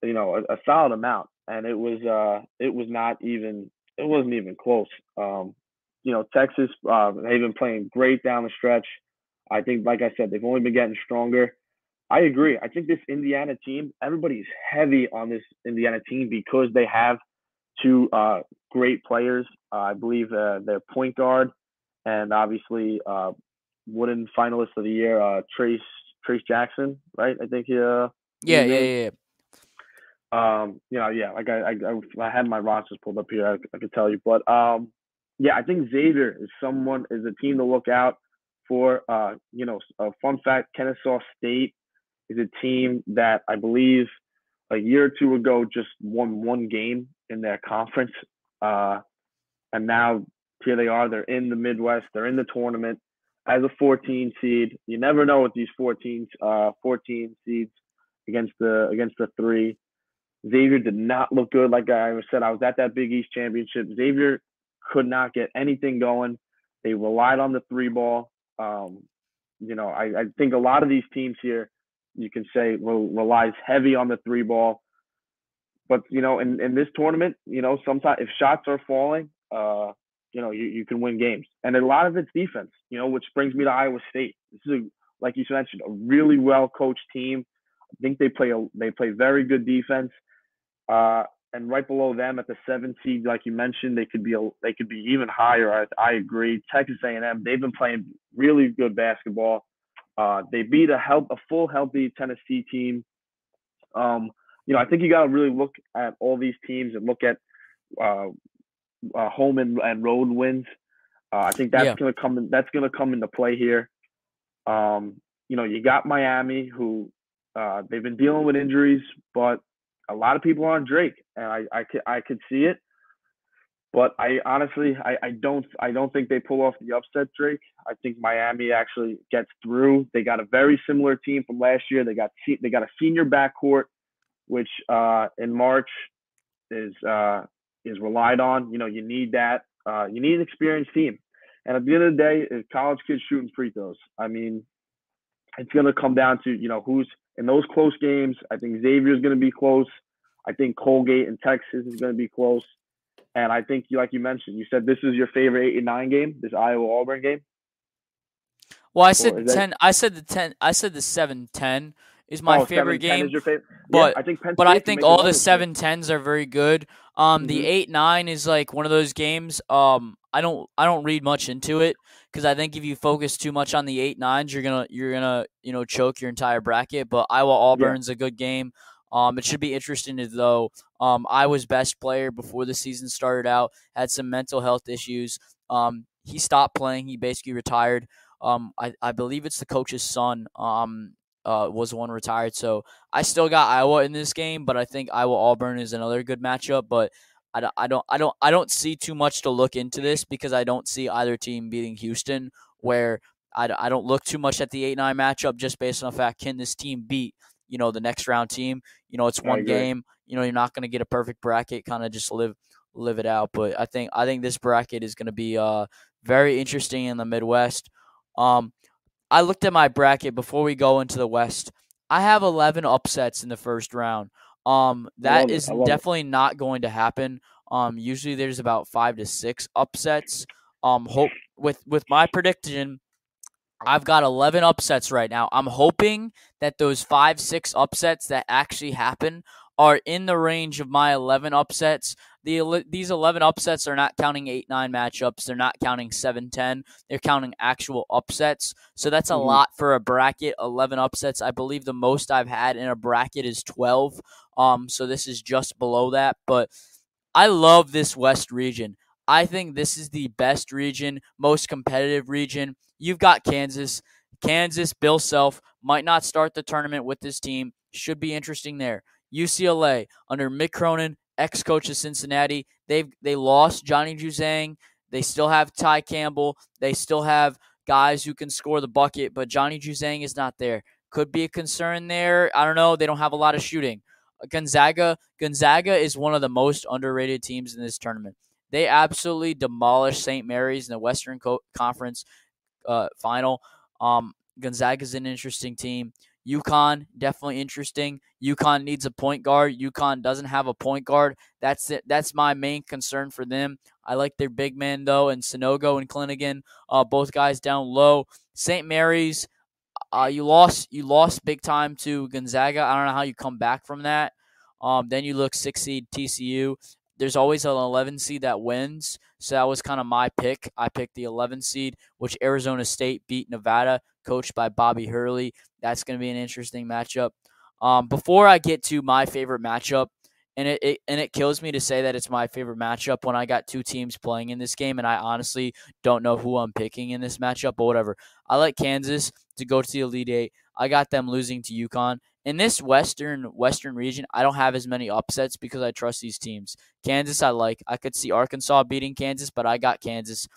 you know a, a solid amount. And it was uh it was not even it wasn't even close. Um, you know, Texas uh, they've been playing great down the stretch. I think, like I said, they've only been getting stronger. I agree. I think this Indiana team, everybody's heavy on this Indiana team because they have two uh, great players. Uh, I believe uh, their point guard and obviously uh, Wooden finalist of the year, uh, Trayce Trayce Jackson, right? I think he. Uh, yeah, yeah, yeah, Um, you know, yeah, like I, I, I had my rosters pulled up here. I, I could tell you, but um, yeah, I think Xavier is someone is a team to look out for. Uh, you know, a fun fact: Kennesaw State is a team that I believe a year or two ago just won one game in their conference, uh, and now here they are. They're in the Midwest. They're in the tournament as a 14 seed. You never know with these 14 uh, 14 seeds against the against the three. Xavier did not look good. Like I said, I was at that Big East championship. Xavier could not get anything going. They relied on the three ball. Um, you know, I, I think a lot of these teams here, you can say, relies heavy on the three ball. But you know, in, in this tournament, you know, sometimes if shots are falling, uh, you know, you, you can win games. And a lot of it's defense, you know, which brings me to Iowa State. This is a, like you mentioned, a really well coached team. I think they play a they play very good defense. Uh, and right below them at the seven seed, like you mentioned, they could be a, they could be even higher. I, I agree. Texas A&M, they've been playing really good basketball. Uh, they beat a help a full healthy Tennessee team. Um, you know, I think you got to really look at all these teams and look at uh, uh, home and, and road wins. Uh, I think that's yeah. gonna come. In, that's gonna come into play here. Um, you know, you got Miami, who uh, they've been dealing with injuries, but a lot of people are on Drake, and I I I could see it. But I honestly I, I don't I don't think they pull off the upset Drake. I think Miami actually gets through. They got a very similar team from last year. They got they got a senior backcourt, which uh, in March is uh, is relied on. You know you need that. Uh, you need an experienced team. And at the end of the day, college kids shooting free throws. I mean, it's going to come down to you know who's in those close games. I think Xavier is going to be close. I think Colgate and Texas is going to be close. And I think, like you mentioned, you said this is your favorite eight and nine game, this Iowa Auburn game. Well, I said ten. That... I said the ten. I said the seven ten is my oh, favorite game. Favorite? But yeah, I think but I think all the seven tens are very good. Um, mm-hmm. the eight nine is like one of those games. Um, I don't I don't read much into it because I think if you focus too much on the eight nines, you're gonna you're gonna you know choke your entire bracket. But Iowa Auburn's yeah. a good game. Um, it should be interesting though. Um, I was best player before the season started out. Had some mental health issues. Um, he stopped playing. He basically retired. Um, I, I believe it's the coach's son. Um, uh, was one retired. So I still got Iowa in this game, but I think Iowa Auburn is another good matchup. But I don't, I don't, I don't, I don't see too much to look into this because I don't see either team beating Houston. Where I, I don't look too much at the eight nine matchup just based on the fact can this team beat you know the next round team. You know it's one game. You know you're not going to get a perfect bracket. Kind of just live live it out. But I think I think this bracket is going to be uh very interesting in the Midwest. Um, I looked at my bracket before we go into the West. I have 11 upsets in the first round. Um, that is definitely it. not going to happen. Um, usually there's about five to six upsets. Um, hope with with my prediction, I've got 11 upsets right now. I'm hoping that those five, six upsets that actually happen are in the range of my 11 upsets. The, these 11 upsets are not counting 8 9 matchups. They're not counting 7 10. They're counting actual upsets. So that's a mm-hmm. lot for a bracket. 11 upsets. I believe the most I've had in a bracket is 12. Um, so this is just below that. But I love this West region. I think this is the best region, most competitive region. You've got Kansas. Kansas, Bill Self might not start the tournament with this team. Should be interesting there. UCLA under Mick Cronin, ex coach of Cincinnati. They've they lost Johnny Juzang. They still have Ty Campbell. They still have guys who can score the bucket, but Johnny Juzang is not there. Could be a concern there. I don't know. They don't have a lot of shooting. Gonzaga, Gonzaga is one of the most underrated teams in this tournament. They absolutely demolished St. Mary's in the Western Co- Conference uh, final. Um, Gonzaga's an interesting team. UConn definitely interesting. UConn needs a point guard. UConn doesn't have a point guard. That's it. That's my main concern for them. I like their big man though, and Sanogo and Clingan, uh, both guys down low. St. Mary's, uh, you lost. You lost big time to Gonzaga. I don't know how you come back from that. Um, then you look six seed TCU there's always an 11 seed that wins. So that was kind of my pick. I picked the 11 seed, which Arizona State beat Nevada, coached by Bobby Hurley. That's going to be an interesting matchup. Um, before I get to my favorite matchup, and it, it, and it kills me to say that it's my favorite matchup when I got two teams playing in this game, and I honestly don't know who I'm picking in this matchup. But whatever, I like Kansas to go to the Elite Eight. I got them losing to UConn. In this Western Western region, I don't have as many upsets because I trust these teams. Kansas, I like. I could see Arkansas beating Kansas, but I got Kansas.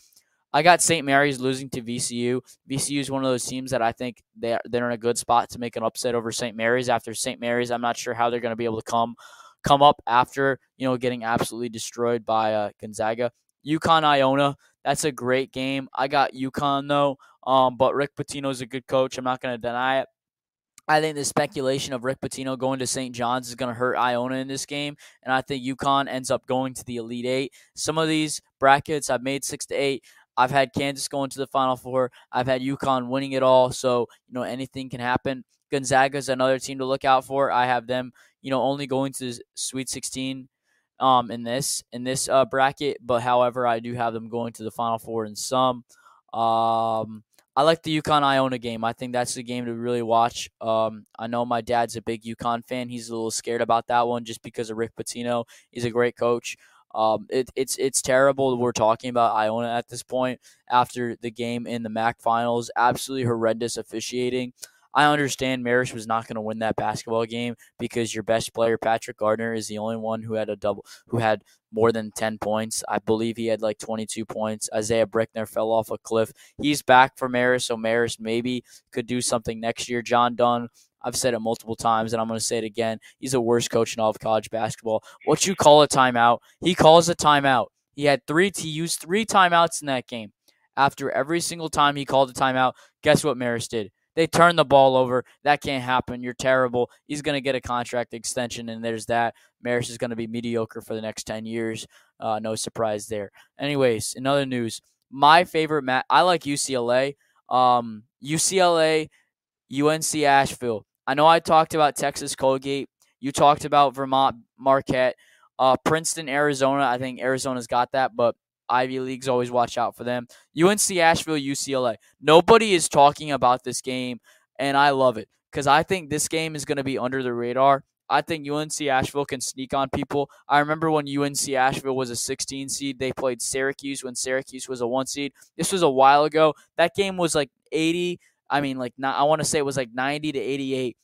I got St. Mary's losing to VCU. VCU is one of those teams that I think they're they're in a good spot to make an upset over St. Mary's. After St. Mary's, I'm not sure how they're going to be able to come come up after you know getting absolutely destroyed by uh, Gonzaga. UConn Iona, that's a great game. I got UConn though, um, but Rick Pitino is a good coach. I'm not going to deny it. I think the speculation of Rick Pitino going to St. John's is going to hurt Iona in this game, and I think UConn ends up going to the Elite Eight. Some of these brackets I've made six to eight. I've had Kansas going to the Final Four. I've had UConn winning it all, so you know anything can happen. Gonzaga is another team to look out for. I have them you know, only going to the Sweet 16 um, in this in this uh, bracket. But however, I do have them going to the Final Four in some. Um, I like the UConn Iona game. I think that's the game to really watch. Um, I know my dad's a big UConn fan. He's a little scared about that one just because of Rick Pitino. He's a great coach. Um, it, it's it's terrible we're talking about Iona at this point after the game in the MAAC finals. Absolutely horrendous officiating. I understand Marist was not going to win that basketball game because your best player, Patrick Gardner, is the only one who had a double, who had more than 10 points. I believe he had like 22 points. Isaiah Brickner fell off a cliff. He's back for Marist, so Marist maybe could do something next year. John Dunne, I've said it multiple times, and I'm going to say it again. He's the worst coach in all of college basketball. What you call a timeout, he calls a timeout. He had three, he used three timeouts in that game. After every single time he called a timeout, guess what Maris did? They turn the ball over. That can't happen. You're terrible. He's going to get a contract extension, and there's that. Marist is going to be mediocre for the next 10 years. Uh, no surprise there. Anyways, in other news, my favorite match, I like UCLA. Um, UCLA, UNC Asheville. I know I talked about Texas Colgate. You talked about Vermont Marquette. Uh, Princeton, Arizona. I think Arizona's got that, but Ivy Leagues always watch out for them. UNC Asheville, UCLA. Nobody is talking about this game, and I love it because I think this game is going to be under the radar. I think UNC Asheville can sneak on people. I remember when UNC Asheville was a 16 seed, they played Syracuse when Syracuse was a 1 seed. This was a while ago. That game was like 80, I mean like I want to say it was like 90 to 88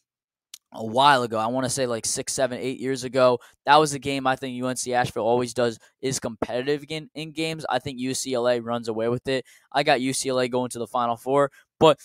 a while ago. I want to say like six, seven, eight years ago. That was a game I think UNC Asheville always does is competitive in, in games. I think UCLA runs away with it. I got UCLA going to the Final Four, but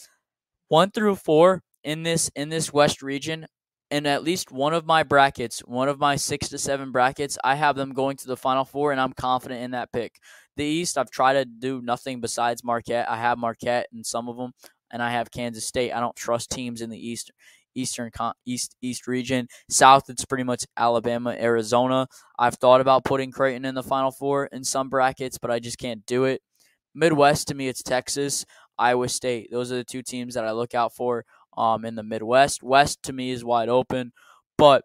one through four in this in this West region, in at least one of my brackets, one of my six to seven brackets, I have them going to the Final Four, and I'm confident in that pick. The East, I've tried to do nothing besides Marquette. I have Marquette in some of them, and I have Kansas State. I don't trust teams in the East Eastern East East region. South, it's pretty much Alabama, Arizona. I've thought about putting Creighton in the Final Four in some brackets, but I just can't do it. Midwest to me, it's Texas, Iowa State. Those are the two teams that I look out for um, in the Midwest. West to me is wide open, but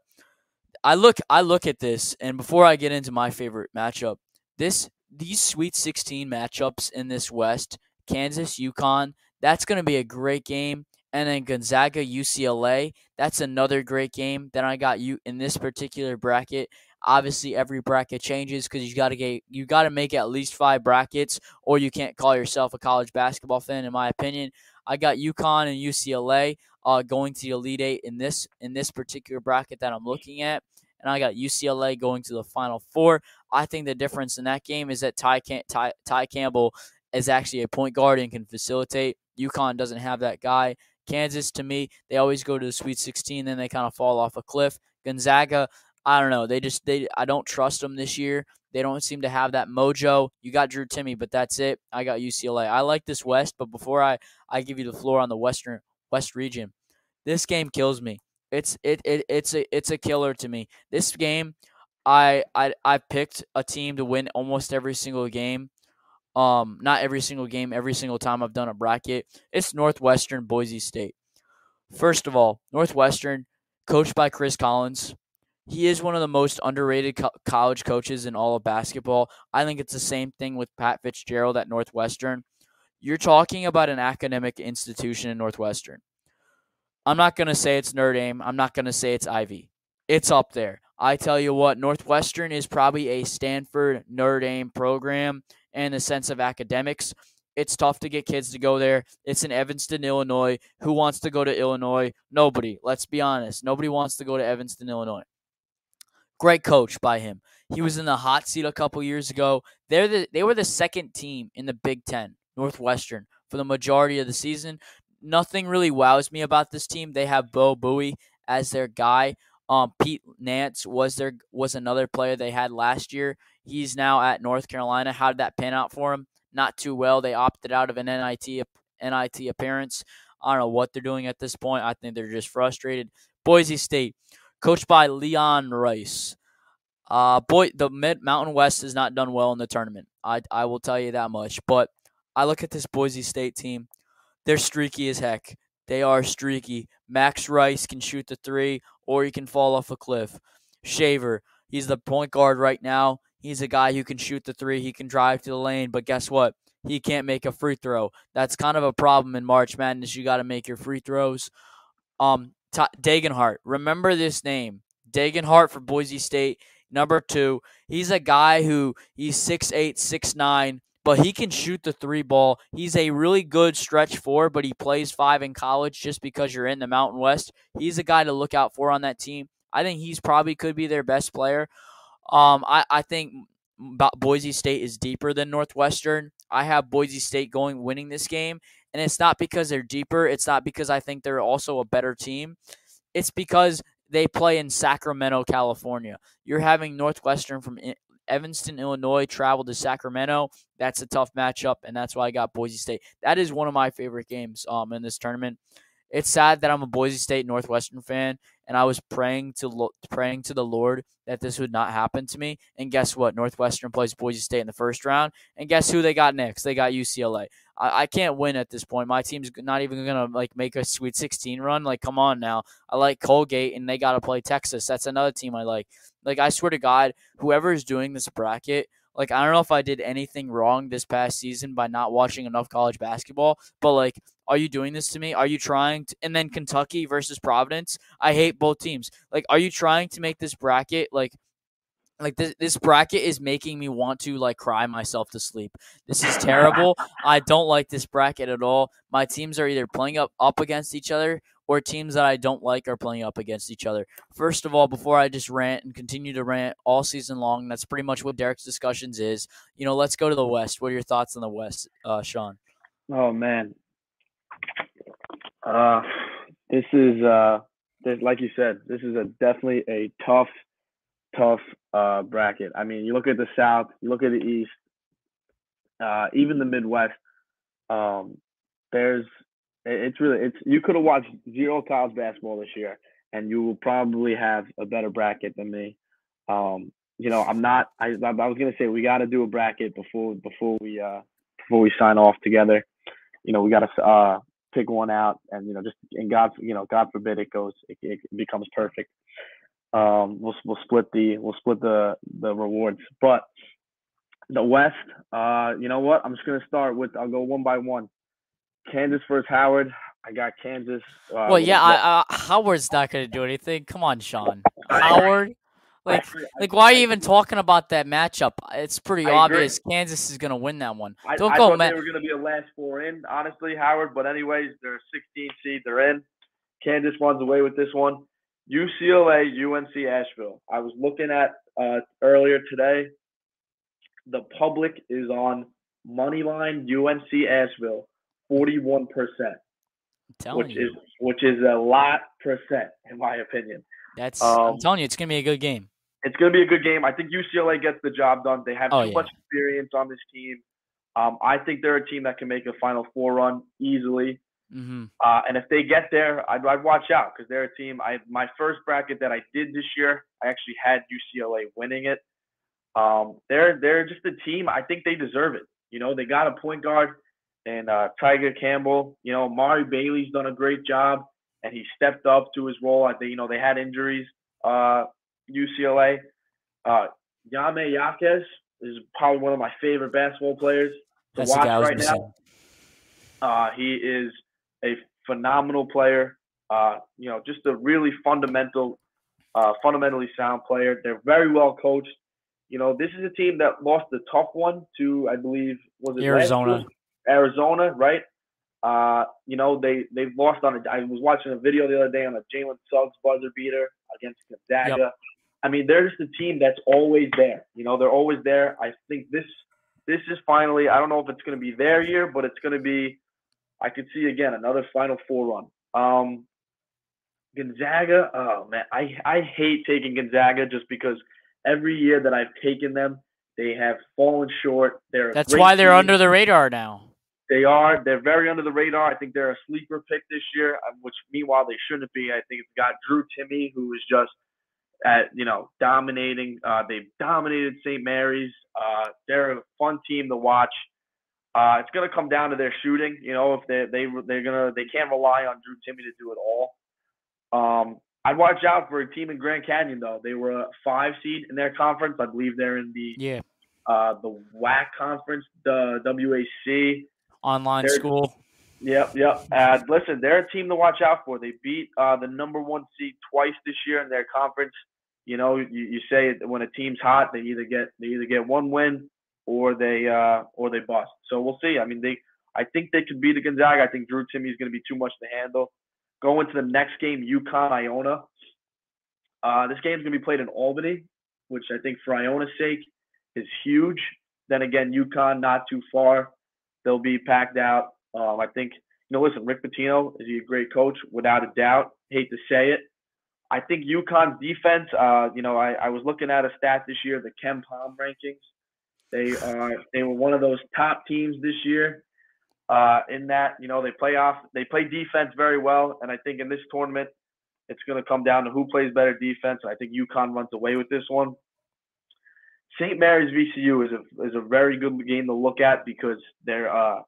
I look I look at this, and before I get into my favorite matchup, this these Sweet 16 matchups in this West, Kansas, UConn, that's going to be a great game and then Gonzaga UCLA. That's another great game. Then I got you in this particular bracket. Obviously, every bracket changes because you got to get you got to make at least five brackets, or you can't call yourself a college basketball fan. In my opinion, I got UConn and UCLA uh, going to the Elite Eight in this in this particular bracket that I'm looking at, and I got UCLA going to the Final Four. I think the difference in that game is that Ty, Ty, Ty Campbell is actually a point guard and can facilitate. UConn doesn't have that guy. Kansas, to me, they always go to the Sweet 16, then they kind of fall off a cliff. Gonzaga, I don't know. They just they I don't trust them this year. They don't seem to have that mojo. You got Drew Timme, but that's it. I got UCLA. I like this West, but before I I give you the floor on the Western West region, this game kills me. It's it, it it's a it's a killer to me. This game, I I I picked a team to win almost every single game. Um, not every single game, every single time I've done a bracket. It's Northwestern Boise State. First of all, Northwestern, coached by Chris Collins. He is one of the most underrated co- college coaches in all of basketball. I think it's the same thing with Pat Fitzgerald at Northwestern. You're talking about an academic institution in Northwestern. I'm not going to say it's Notre Dame. I'm not going to say it's Ivy. It's up there. I tell you what, Northwestern is probably a Stanford Notre Dame program in the sense of academics. It's tough to get kids to go there. It's in Evanston, Illinois. Who wants to go to Illinois? Nobody. Let's be honest. Nobody wants to go to Evanston, Illinois. Great coach by him. He was in the hot seat a couple years ago. They're the, they were the second team in the Big Ten, Northwestern, for the majority of the season. Nothing really wows me about this team. They have Boo Buie as their guy. Um, Pete Nance was there was another player they had last year. He's now at North Carolina. How did that pan out for him? Not too well. They opted out of an NIT NIT appearance. I don't know what they're doing at this point. I think they're just frustrated. Boise State, coached by Leon Rice. Uh, boy, the Mid Mountain West has not done well in the tournament. I I will tell you that much. But I look at this Boise State team. They're streaky as heck. They are streaky. Max Rice can shoot the three or he can fall off a cliff. Shaver, he's the point guard right now. He's a guy who can shoot the three. He can drive to the lane, but guess what? He can't make a free throw. That's kind of a problem in March Madness. You got to make your free throws. Um, T- Degenhart, remember this name. Degenhart for Boise State, number two. He's a guy who he's six eight, six nine but he can shoot the three ball. He's a really good stretch four, but he plays five in college just because you're in the Mountain West. He's a guy to look out for on that team. I think he's probably could be their best player. Um, I, I think Boise State is deeper than Northwestern. I have Boise State going winning this game, and it's not because they're deeper. It's not because I think they're also a better team. It's because they play in Sacramento, California. You're having Northwestern from Evanston, Illinois, travel to Sacramento. That's a tough matchup, and that's why I got Boise State. That is one of my favorite games um, in this tournament. It's sad that I'm a Boise State Northwestern fan, and I was praying to lo- praying to the Lord that this would not happen to me. And guess what? Northwestern plays Boise State in the first round, and guess who they got next? They got UCLA. I, I can't win at this point. My team's not even gonna like make a Sweet 16 run. Like, come on now. I like Colgate, and they got to play Texas. That's another team I like. Like, I swear to God, whoever is doing this bracket like I don't know if I did anything wrong this past season by not watching enough college basketball, but like are you doing this to me? Are you trying to and then Kentucky versus Providence? I hate both teams. Like are you trying to make this bracket like like this, this bracket is making me want to like cry myself to sleep. This is terrible. I don't like this bracket at all. My teams are either playing up up against each other or teams that I don't like are playing up against each other. First of all, before I just rant and continue to rant all season long, that's pretty much what Derek's discussions is. You know, let's go to the West. What are your thoughts on the West, uh, Sean? Oh man, uh, this is uh, this, like you said, this is a definitely a tough, tough uh, bracket. I mean, you look at the South, you look at the East, uh, even the Midwest. Um, there's it's really it's you could have watched zero college basketball this year, and you will probably have a better bracket than me. Um, you know, I'm not. I I was gonna say we got to do a bracket before before we uh before we sign off together. You know, we got to uh pick one out, and you know, just and God, you know, God forbid it goes, it, it becomes perfect. Um, we'll we'll split the we'll split the the rewards, but the West. Uh, you know what? I'm just gonna start with. I'll go one by one. Kansas versus Howard. I got Kansas. Uh, well, yeah, I, uh, Howard's not going to do anything. Come on, Sean. Howard. Like, like, why are you even talking about that matchup? It's pretty I obvious agree. Kansas is going to win that one. I, Don't I go, thought They were going to be a last four in, honestly, Howard. But anyways, they're a 16 seed. They're in. Kansas runs away with this one. UCLA, UNC, Asheville. I was looking at uh, earlier today. The public is on money line UNC Asheville 41%. which you. is which is a lot percent in my opinion. That's um, I'm telling you, it's gonna be a good game. It's gonna be a good game. I think UCLA gets the job done. They have oh, too yeah. much experience on this team. Um, I think they're a team that can make a Final Four run easily. Mm-hmm. Uh, and if they get there, I'd, I'd watch out because they're a team. I my first bracket that I did this year, I actually had UCLA winning it. Um, they're they're just a team. I think they deserve it. You know, they got a point guard and uh, Tyger Campbell. You know, Mari Bailey's done a great job, and he stepped up to his role. I think you know they had injuries. Uh, UCLA. Uh, Jaime Jaquez is probably one of my favorite basketball players to That's watch right now. Uh, he is a phenomenal player. Uh, you know, just a really fundamental uh, fundamentally sound player. They're very well coached. You know, this is a team that lost the tough one to, I believe, was it Arizona? Arizona, right? Uh, you know, they they've lost on. A, I was watching a video the other day on a Jalen Suggs buzzer beater against Gonzaga. Yep. I mean, they're just a team that's always there. You know, they're always there. I think this this is finally. I don't know if it's going to be their year, but it's going to be. I could see again another Final Four run. Um, Gonzaga. Oh man, I I hate taking Gonzaga just because every year that I've taken them, they have fallen short. They're that's why they're team. under the radar now. They are. They're very under the radar. I think they're a sleeper pick this year, um, which meanwhile they shouldn't be. I think it's got Drew Timme, who is just at you know dominating. Uh, they've dominated St. Mary's. Uh, they're a fun team to watch. Uh, it's gonna come down to their shooting. You know, if they they they're gonna they can't rely on Drew Timme to do it all. Um, I'd watch out for a team in Grand Canyon though. They were a five seed in their conference. I believe they're in the yeah uh, the WAC conference, the WAC online they're, school. Yep, yep. Uh, listen, they're a team to watch out for. They beat uh, the number one seed twice this year in their conference. You know, you, you say when a team's hot, they either get they either get one win or they uh, or they bust. So we'll see. I mean, they I think they could beat the Gonzaga. I think Drew Timme is going to be too much to handle. Going to the next game, UConn Iona. Uh, this game's going to be played in Albany, which I think for Iona's sake is huge. Then again, UConn not too far. They'll be packed out. Um, I think, you know, listen, Rick Pitino is he a great coach? Without a doubt. Hate to say it. I think UConn's defense, uh, you know, I, I was looking at a stat this year, the KenPom rankings. They are they were one of those top teams this year. Uh, in that, you know, they play off they play defense very well. And I think in this tournament, it's gonna come down to who plays better defense. I think UConn runs away with this one. St. Mary's VCU is a is a very good game to look at because they're uh,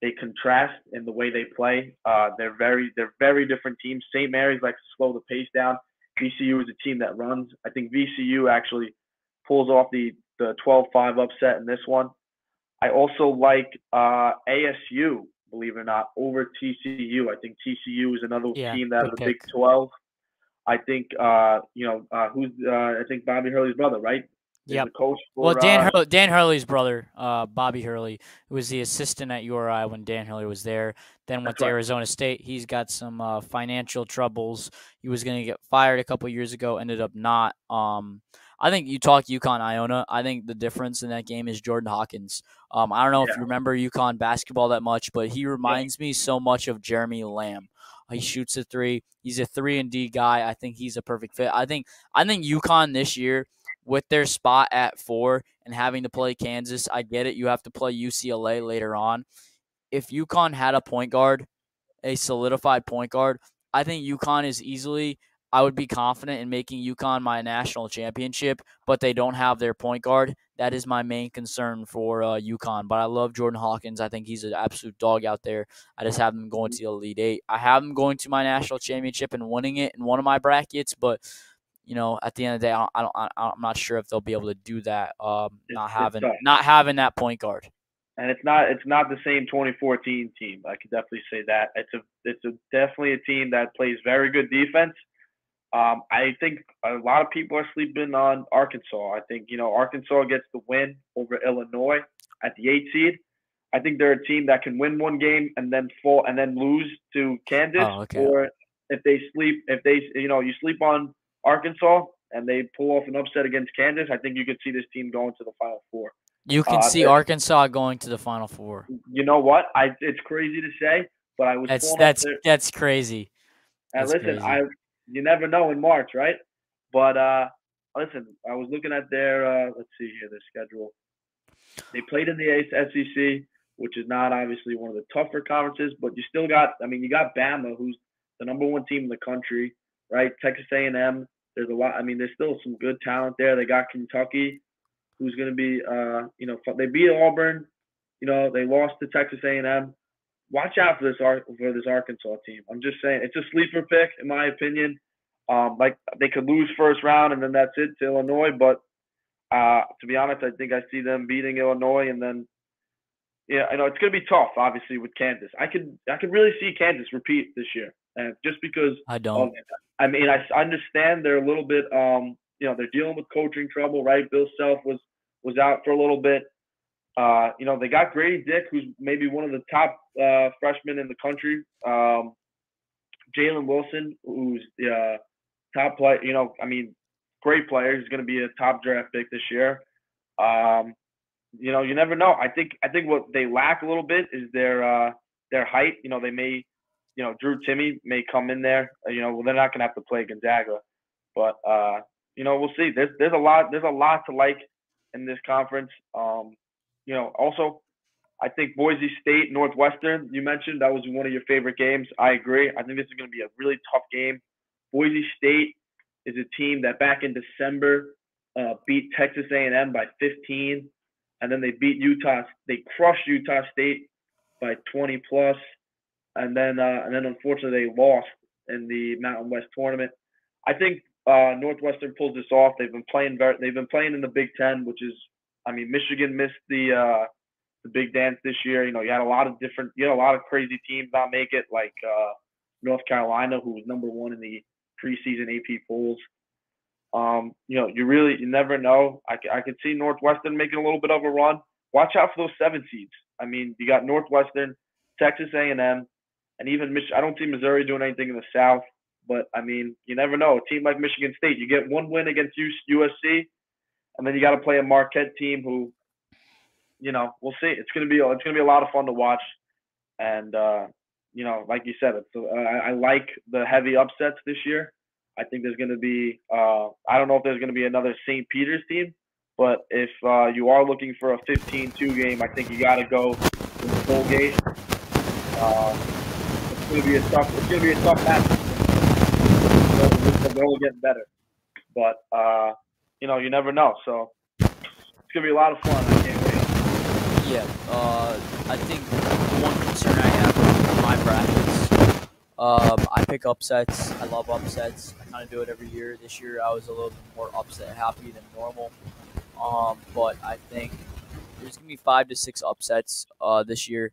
they contrast in the way they play. Uh, they're very they're very different teams. St. Mary's likes to slow the pace down. VCU is a team that runs. I think VCU actually pulls off the the 12-5 upset in this one. I also like uh, ASU, believe it or not, over TCU. I think TCU is another yeah, team that has a Big 12. I think uh, you know uh, who's uh, I think Bobby Hurley's brother, right? Yeah. coach. For, well, Dan uh, Hurley, Dan Hurley's brother, uh, Bobby Hurley, who was the assistant at URI when Dan Hurley was there. Then went to right. Arizona State. He's got some uh, financial troubles. He was going to get fired a couple years ago. Ended up not. Um, I think you talk UConn Iona. I think the difference in that game is Jordan Hawkins. Um, I don't know yeah. if you remember UConn basketball that much, but he reminds me so much of Jeremy Lamb. He shoots a three. He's a three and D guy. I think he's a perfect fit. I think I think UConn this year with their spot at four and having to play Kansas, I get it. You have to play UCLA later on. If UConn had a point guard, a solidified point guard, I think UConn is easily. I would be confident in making UConn my national championship, but they don't have their point guard. That is my main concern for uh, UConn. But I love Jordan Hawkins. I think he's an absolute dog out there. I just have him going to the Elite Eight. I have him going to my national championship and winning it in one of my brackets, but you know, at the end of the day, I don't, I don't, I'm not sure if they'll be able to do that. Um, not having, not having that point guard. And it's not, it's not the same 2014 team. I can definitely say that. It's a, it's a definitely a team that plays very good defense. Um, I think a lot of people are sleeping on Arkansas. I think you know Arkansas gets the win over Illinois at the eight seed. I think they're a team that can win one game and then fall and then lose to Kansas. Oh, okay. Or if they sleep, if they you know you sleep on Arkansas and they pull off an upset against Kansas, I think you could see this team going to the Final Four. You can uh, see Arkansas going to the Final Four. You know what? I it's crazy to say, but I was that's that's that's crazy. And that's listen, crazy. I you never know in March, right? But uh, listen, I was looking at their uh, let's see here their schedule. They played in the SEC, which is not obviously one of the tougher conferences, but you still got. I mean, you got Bama, who's the number one team in the country right? Texas A&M. There's a lot. I mean, there's still some good talent there. They got Kentucky, who's going to be, uh, you know, they beat Auburn. You know, they lost to Texas A&M. Watch out for this for this Arkansas team. I'm just saying, it's a sleeper pick in my opinion. Um, like they could lose first round and then that's it to Illinois. But uh, to be honest, I think I see them beating Illinois and then yeah, I know it's going to be tough, obviously, with Kansas. I could I could really see Kansas repeat this year, and just because I don't. I mean, I understand they're a little bit, um, you know, they're dealing with coaching trouble, right? Bill Self was was out for a little bit. Uh, you know, they got Grady Dick, who's maybe one of the top uh, freshmen in the country. Um, Jalen Wilson, who's the uh, top player. You know, I mean, great player. He's going to be a top draft pick this year. Um, you know, you never know. I think I think what they lack a little bit is their uh, their height. You know, they may, you know, Drew Timme may come in there. Uh, you know, well, they're not going to have to play Gonzaga, but uh, you know, we'll see. There's there's a lot there's a lot to like in this conference. Um, you know, also, I think Boise State Northwestern. You mentioned that was one of your favorite games. I agree. I think this is going to be a really tough game. Boise State is a team that back in December uh, beat Texas A&M by 15, and then they beat Utah. They crushed Utah State by 20 plus, and then uh, and then unfortunately they lost in the Mountain West tournament. I think uh, Northwestern pulls this off. They've been playing very. They've been playing in the Big Ten, which is, I mean, Michigan missed the uh, the Big Dance this year. You know, you had a lot of different, you had a lot of crazy teams not make it, like uh, North Carolina, who was number one in the preseason AP polls. Um, you know, you really, you never know. I, I could see Northwestern making a little bit of a run. Watch out for those seven seeds. I mean, you got Northwestern, Texas A&M, and even Mich- I don't see Missouri doing anything in the South. But I mean, you never know. A team like Michigan State, you get one win against USC, and then you got to play a Marquette team who, you know, we'll see. It's gonna be it's gonna be a lot of fun to watch, and uh, you know, like you said, it's, uh, I, I like the heavy upsets this year. I think there's to be, uh, I don't know if there's to be another St. Peter's team, but if uh, you are looking for a 15-2 game, I think you got to go with Colgate. Uh, it's to be a tough. It's to be a tough match they're only getting better. But uh, you know, you never know. So it's gonna be a lot of fun. I can't wait. Yeah, uh, I think one concern I have with my brackets, um, I pick upsets. I love upsets. I kind of do it every year. This year, I was a little bit more upset happy than normal. Um, but I think there's gonna be five to six upsets uh, this year.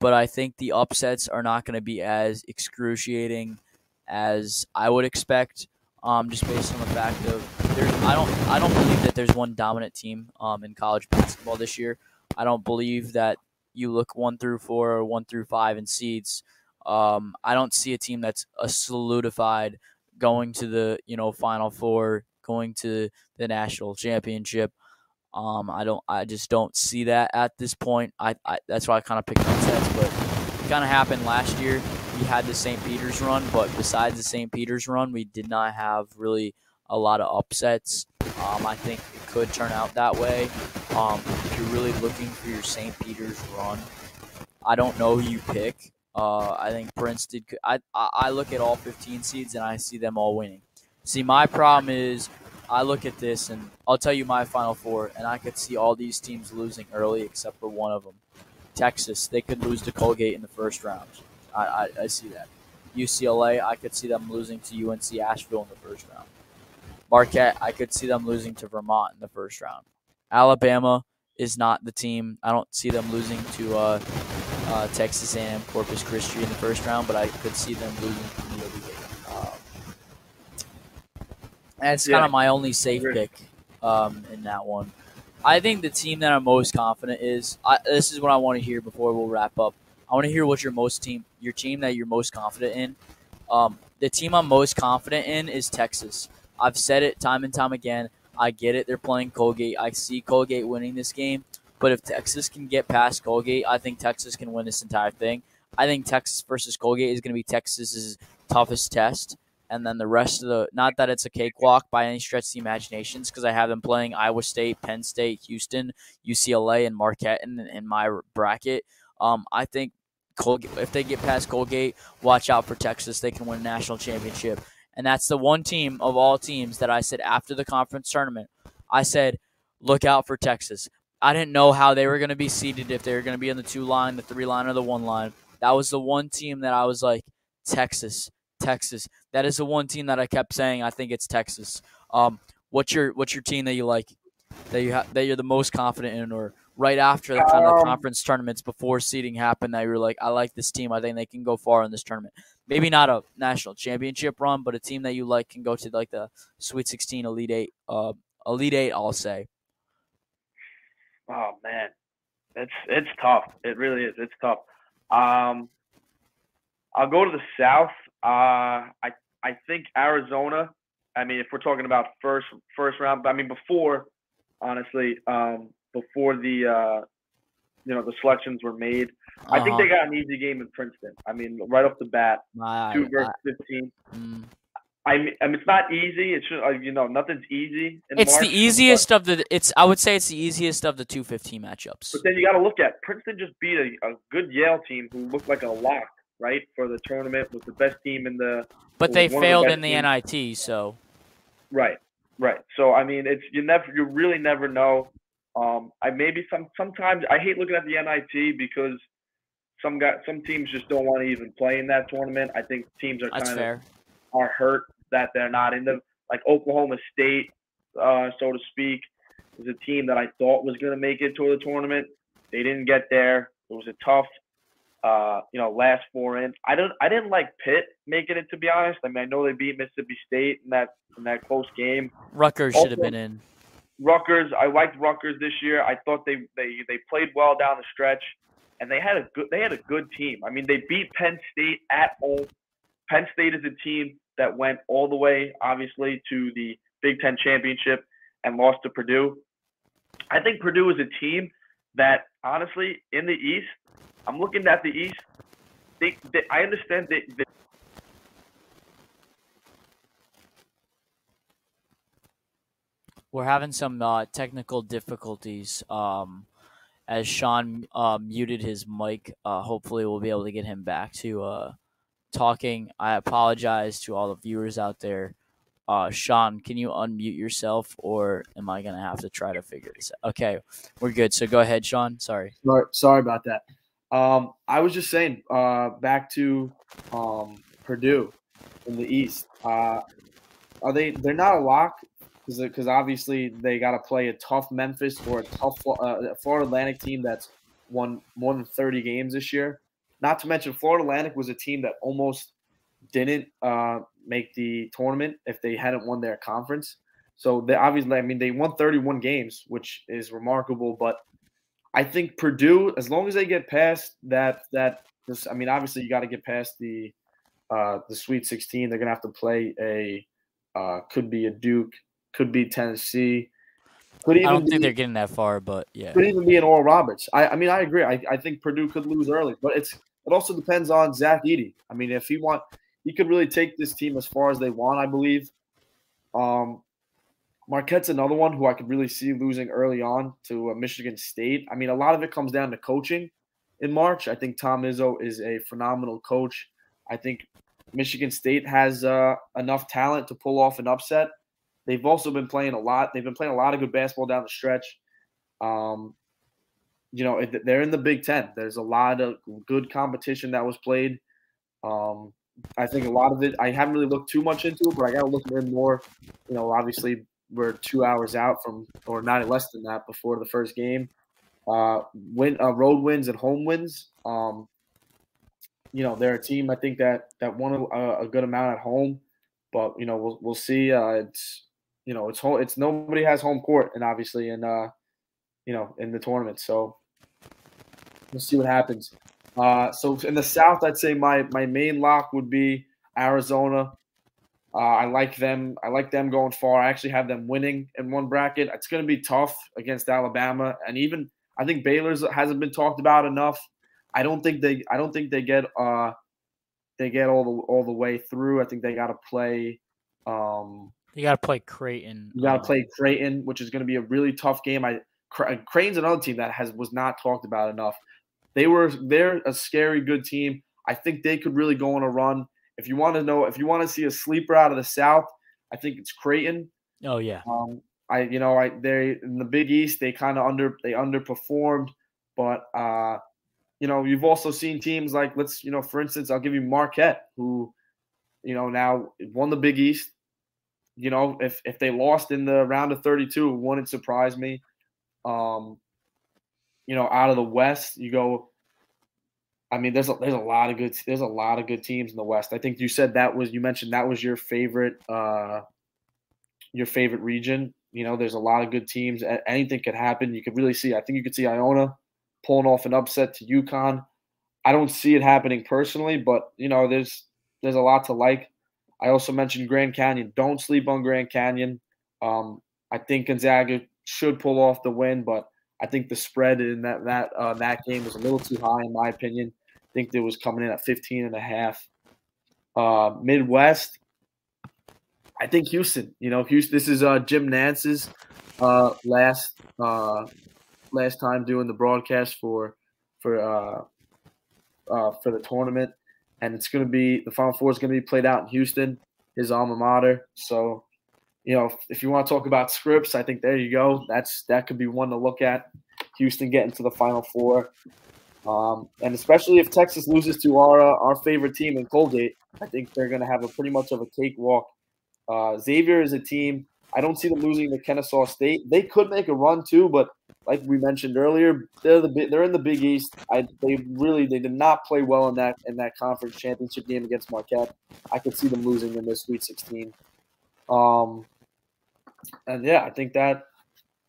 But I think the upsets are not going to be as excruciating as I would expect. Um, just based on the fact of there's I don't I don't believe that there's one dominant team um, in college basketball this year. I don't believe that you look one through four or one through five in seeds. Um, I don't see a team that's a solidified going to the you know final four, going to the national championship. Um, I don't. I just don't see that at this point. I, I that's why I kind of picked upsets, but it kind of happened last year we had the St. Peter's run, but besides the St. Peter's run, we did not have really a lot of upsets. Um, I think it could turn out that way. Um, if you're really looking for your St. Peter's run, I don't know who you pick. Uh, I think Prince did. I, I look at all 15 seeds and I see them all winning. See, my problem is I look at this and I'll tell you my final four, and I could see all these teams losing early except for one of them. Texas, they could lose to Colgate in the first round. I, I, I see that. UCLA, I could see them losing to UNC Asheville in the first round. Marquette, I could see them losing to Vermont in the first round. Alabama is not the team. I don't see them losing to uh, uh, Texas A&M Corpus Christi in the first round, but I could see them losing to the Um, that's yeah. kind of my only safe pick um, in that one. I think the team that I'm most confident is. I, this is what I want to hear before we'll wrap up. I want to hear what your most team, your team that you're most confident in. Um, the team I'm most confident in is Texas. I've said it time and time again. I get it. They're playing Colgate. I see Colgate winning this game. But if Texas can get past Colgate, I think Texas can win this entire thing. I think Texas versus Colgate is going to be Texas's toughest test. And then the rest of the, not that it's a cakewalk by any stretch of the imaginations, because I have them playing Iowa State, Penn State, Houston, UCLA, and Marquette in, in my bracket. Um, I think Colgate, if they get past Colgate, watch out for Texas. They can win a national championship. And that's the one team of all teams that I said after the conference tournament, I said, look out for Texas. I didn't know how they were going to be seeded, if they were going to be in the two line, the three line, or the one line. That was the one team that I was like, Texas, Texas. That is the one team that I kept saying. I think it's Texas. Um, what's your what's your team that you like, that you ha- that you're the most confident in, or right after the kind of um, conference tournaments before seeding happened that you were like, I like this team. I think they can go far in this tournament. Maybe not a national championship run, but a team that you like can go to like the Sweet 16, Elite Eight, uh, Elite Eight. I'll say. Oh man, it's it's tough. It really is. It's tough. Um, I'll go to the South. Uh, I I think Arizona. I mean, if we're talking about first first round, I mean before, honestly, um, before the uh, you know the selections were made, uh-huh. I think they uh-huh. got an easy game in Princeton. I mean, right off the bat, two versus fifteen. Mm. I mean, I mean, it's not easy. It's uh, you know, nothing's easy. it's March, the easiest of the. It's I would say it's the easiest of the two fifteen matchups. But then you got to look at Princeton just beat a, a good Yale team who looked like a lock right for the tournament was the best team in the. But they failed the in the teams. NIT, so. Right, right. So I mean, it's you never you really never know. Um, I maybe some sometimes I hate looking at the NIT because some guy some teams just don't want to even play in that tournament. I think teams are kind of are hurt that they're not in the like Oklahoma State, uh, so to speak, is a team that I thought was going to make it to the tournament. They didn't get there. It was a tough, uh, you know, last four in. I don't, I didn't like Pitt making it to be honest. I mean, I know they beat Mississippi State in that in that close game. Rutgers should have been in. Rutgers, I liked Rutgers this year. I thought they they they played well down the stretch, and they had a good they had a good team. I mean, they beat Penn State at home. Penn State is a team that went all the way, obviously, to the Big Ten championship and lost to Purdue. I think Purdue is a team that, honestly, in the East, I'm looking at the East. They, they I understand that. We're having some uh, technical difficulties. Um, as Sean uh, muted his mic, uh, hopefully we'll be able to get him back to uh, talking. I apologize to all the viewers out there. Uh, Sean, can you unmute yourself, or am I gonna have to try to figure this out? Okay, we're good. So go ahead, Sean. Sorry. Sorry, about that. Um, I was just saying, uh, back to um, Purdue in the East. Are they? They're not a lock because obviously they got to play a tough Memphis or a tough uh, Florida Atlantic team that's won more than 30 games this year. Not to mention, Florida Atlantic was a team that almost didn't uh, make the tournament if they hadn't won their conference. So they obviously, I mean, they won 31 games, which is remarkable. But I think Purdue, as long as they get past that, that this, I mean, obviously you got to get past the uh, the Sweet 16. They're gonna have to play a uh, could be a Duke, could be Tennessee. Could even I don't think be, they're getting that far, but yeah, could even be an Oral Roberts. I, I mean, I agree. I, I think Purdue could lose early, but it's it also depends on Zach Edey. I mean, if he want, he could really take this team as far as they want. I believe. Um, Marquette's another one who I could really see losing early on to uh, Michigan State. I mean, a lot of it comes down to coaching in March. I think Tom Izzo is a phenomenal coach. I think Michigan State has uh, enough talent to pull off an upset. They've also been playing a lot. They've been playing a lot of good basketball down the stretch. Um, you know, they're in the Big Ten. There's a lot of good competition that was played. Um, I think a lot of it, I haven't really looked too much into it, but I got to look in more. You know, obviously, we're two hours out from, or not less than that, before the first game. Uh, win, uh, road wins and home wins. Um, you know, they're a team I think that that won a, a good amount at home, but you know, we'll we'll see. Uh, it's you know, it's home. It's nobody has home court, and obviously in uh, you know, in the tournament. So We'll see what happens. Uh, so in the South, I'd say my my main lock would be Arizona. Uh, I like them. I like them going far. I actually have them winning in one bracket. It's going to be tough against Alabama, and even I think Baylor's hasn't been talked about enough. I don't think they. I don't think they get. Uh, they get all the all the way through. I think they got to play. Um, you got to play Creighton. You got to play Creighton, which is going to be a really tough game. I Creighton's another team that has was not talked about enough. They were they're a scary good team. I think they could really go on a run. If you want to know, if you want to see a sleeper out of the South, I think it's Creighton. Oh yeah. Um, I you know I they in the Big East they kind of under they underperformed, but uh, you know you've also seen teams like let's you know for instance I'll give you Marquette who, you know now won the Big East. You know if if they lost in the round of 32, it wouldn't surprise me. Um, you know, out of the West, you go. I mean, there's a, there's a lot of good there's a lot of good teams in the West. I think you said that was you mentioned that was your favorite uh, your favorite region. You know, there's a lot of good teams. Anything could happen. You could really see. I think you could see Iona pulling off an upset to UConn. I don't see it happening personally, but you know, there's there's a lot to like. I also mentioned Grand Canyon. Don't sleep on Grand Canyon. Um, I think Gonzaga should pull off the win, but I think the spread in that that uh, that game was a little too high in my opinion. I think it was coming in at 15 and a half. Uh, Midwest, I think Houston. You know, Houston. This is uh, Jim Nantz's uh, last uh, last time doing the broadcast for for uh, uh, for the tournament, and it's going to be the Final Four is going to be played out in Houston, his alma mater. So you know, if you want to talk about scripts, I think there you go. That's that could be one to look at. Houston getting to the Final Four, um, and especially if Texas loses to our uh, our favorite team in Colgate, I think they're going to have a pretty much of a cakewalk. Uh, Xavier is a team. I don't see them losing to Kennesaw State. They could make a run too, but like we mentioned earlier, they're the they're in the Big East. I they really they did not play well in that in that conference championship game against Marquette. I could see them losing in this Sweet 16. Um, and yeah, I think that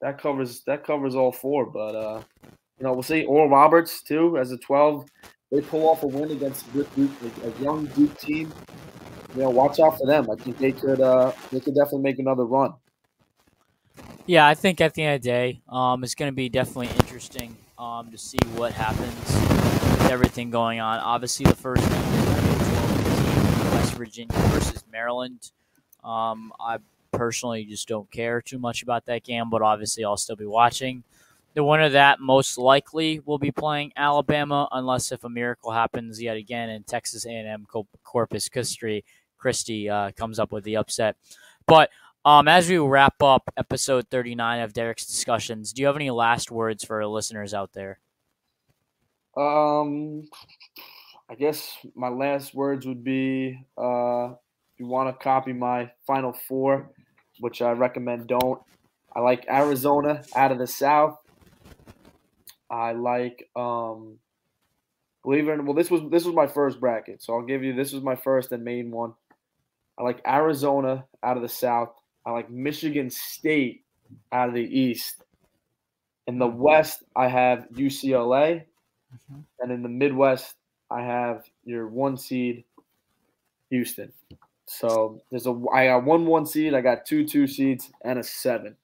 that covers that covers all four. But uh, you know, we'll see. Oral Roberts too as a twelve. They pull off a win against Duke, a young Duke team. You know, watch out for them. I think they could uh, they could definitely make another run. Yeah, I think at the end of the day, um, it's going to be definitely interesting um, to see what happens with everything going on. Obviously, the first game is West Virginia versus Maryland. Um, I personally just don't care too much about that game, but obviously I'll still be watching. The winner of that most likely will be playing Alabama, unless if a miracle happens yet again and Texas A&M Corpus Christi, Christi uh, comes up with the upset. But um, as we wrap up episode 39 of Derek's discussions, do you have any last words for our listeners out there? Um, I guess my last words would be uh, if you want to copy my final four, which I recommend don't. I like Arizona out of the South. I like um believe it or not, well this was this was my first bracket, so I'll give you this was my first and main one. I like Arizona out of the South. I like Michigan State out of the East. In the West, I have UCLA. Mm-hmm. And in the Midwest, I have your one seed, Houston. So there's a I got one one seed, I got two two seeds, and a seven.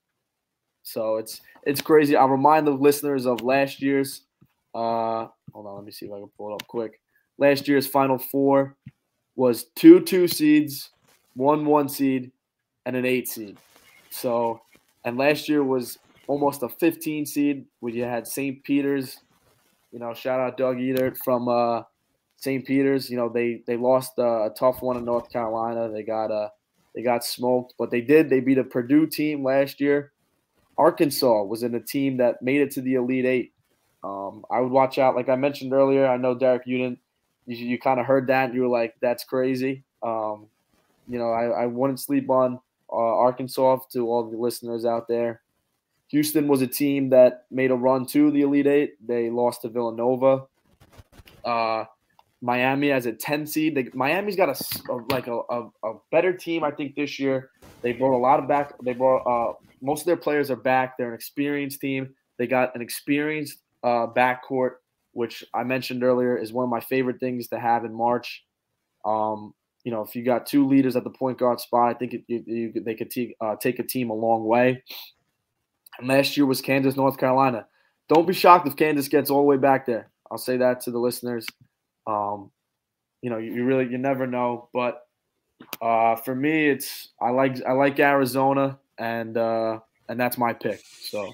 So it's it's crazy. I'll remind the listeners of last year's. Uh, hold on, let me see if I can pull it up quick. Last year's final four was two two seeds, one one seed, and an eight seed. So, and last year was almost a 15 seed where you had St. Peter's. You know, shout out Doug Edert from uh, St. Peter's, you know, they they lost a, a tough one in North Carolina. They got uh, they got smoked, but they did. They beat a Purdue team last year. Arkansas was in a team that made it to the Elite Eight. Um, I would watch out, like I mentioned earlier. I know Derek, you didn't. You, you kind of heard that, and you were like, "That's crazy." Um, you know, I, I wouldn't sleep on uh, Arkansas to all the listeners out there. Houston was a team that made a run to the Elite Eight. They lost to Villanova. Uh, Miami as a 10 seed. They, Miami's got a, a like a, a, a, better team, I think, this year. They brought a lot of back. They brought uh, most of their players are back. They're an experienced team. They got an experienced uh, backcourt, which I mentioned earlier is one of my favorite things to have in March. Um, you know, if you got two leaders at the point guard spot, I think it, you, you, they could t- uh, take a team a long way. And last year was Kansas, North Carolina. Don't be shocked if Kansas gets all the way back there. I'll say that to the listeners. Um, you know, you, you really you never know. But uh, for me, it's I like I like Arizona, and uh, and that's my pick. So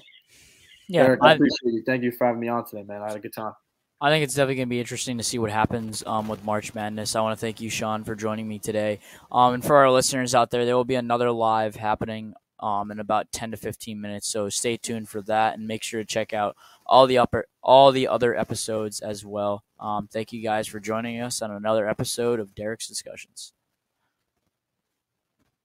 yeah, Eric, I, I appreciate you. Thank you for having me on today, man. I had a good time. I think it's definitely going to be interesting to see what happens um, with March Madness. I want to thank you, Sean, for joining me today. Um, and for our listeners out there, there will be another live happening um, in about 10 to 15 minutes. So stay tuned for that and make sure to check out all the upper all the other episodes as well. Um, thank you guys for joining us on another episode of Derek's Discussions.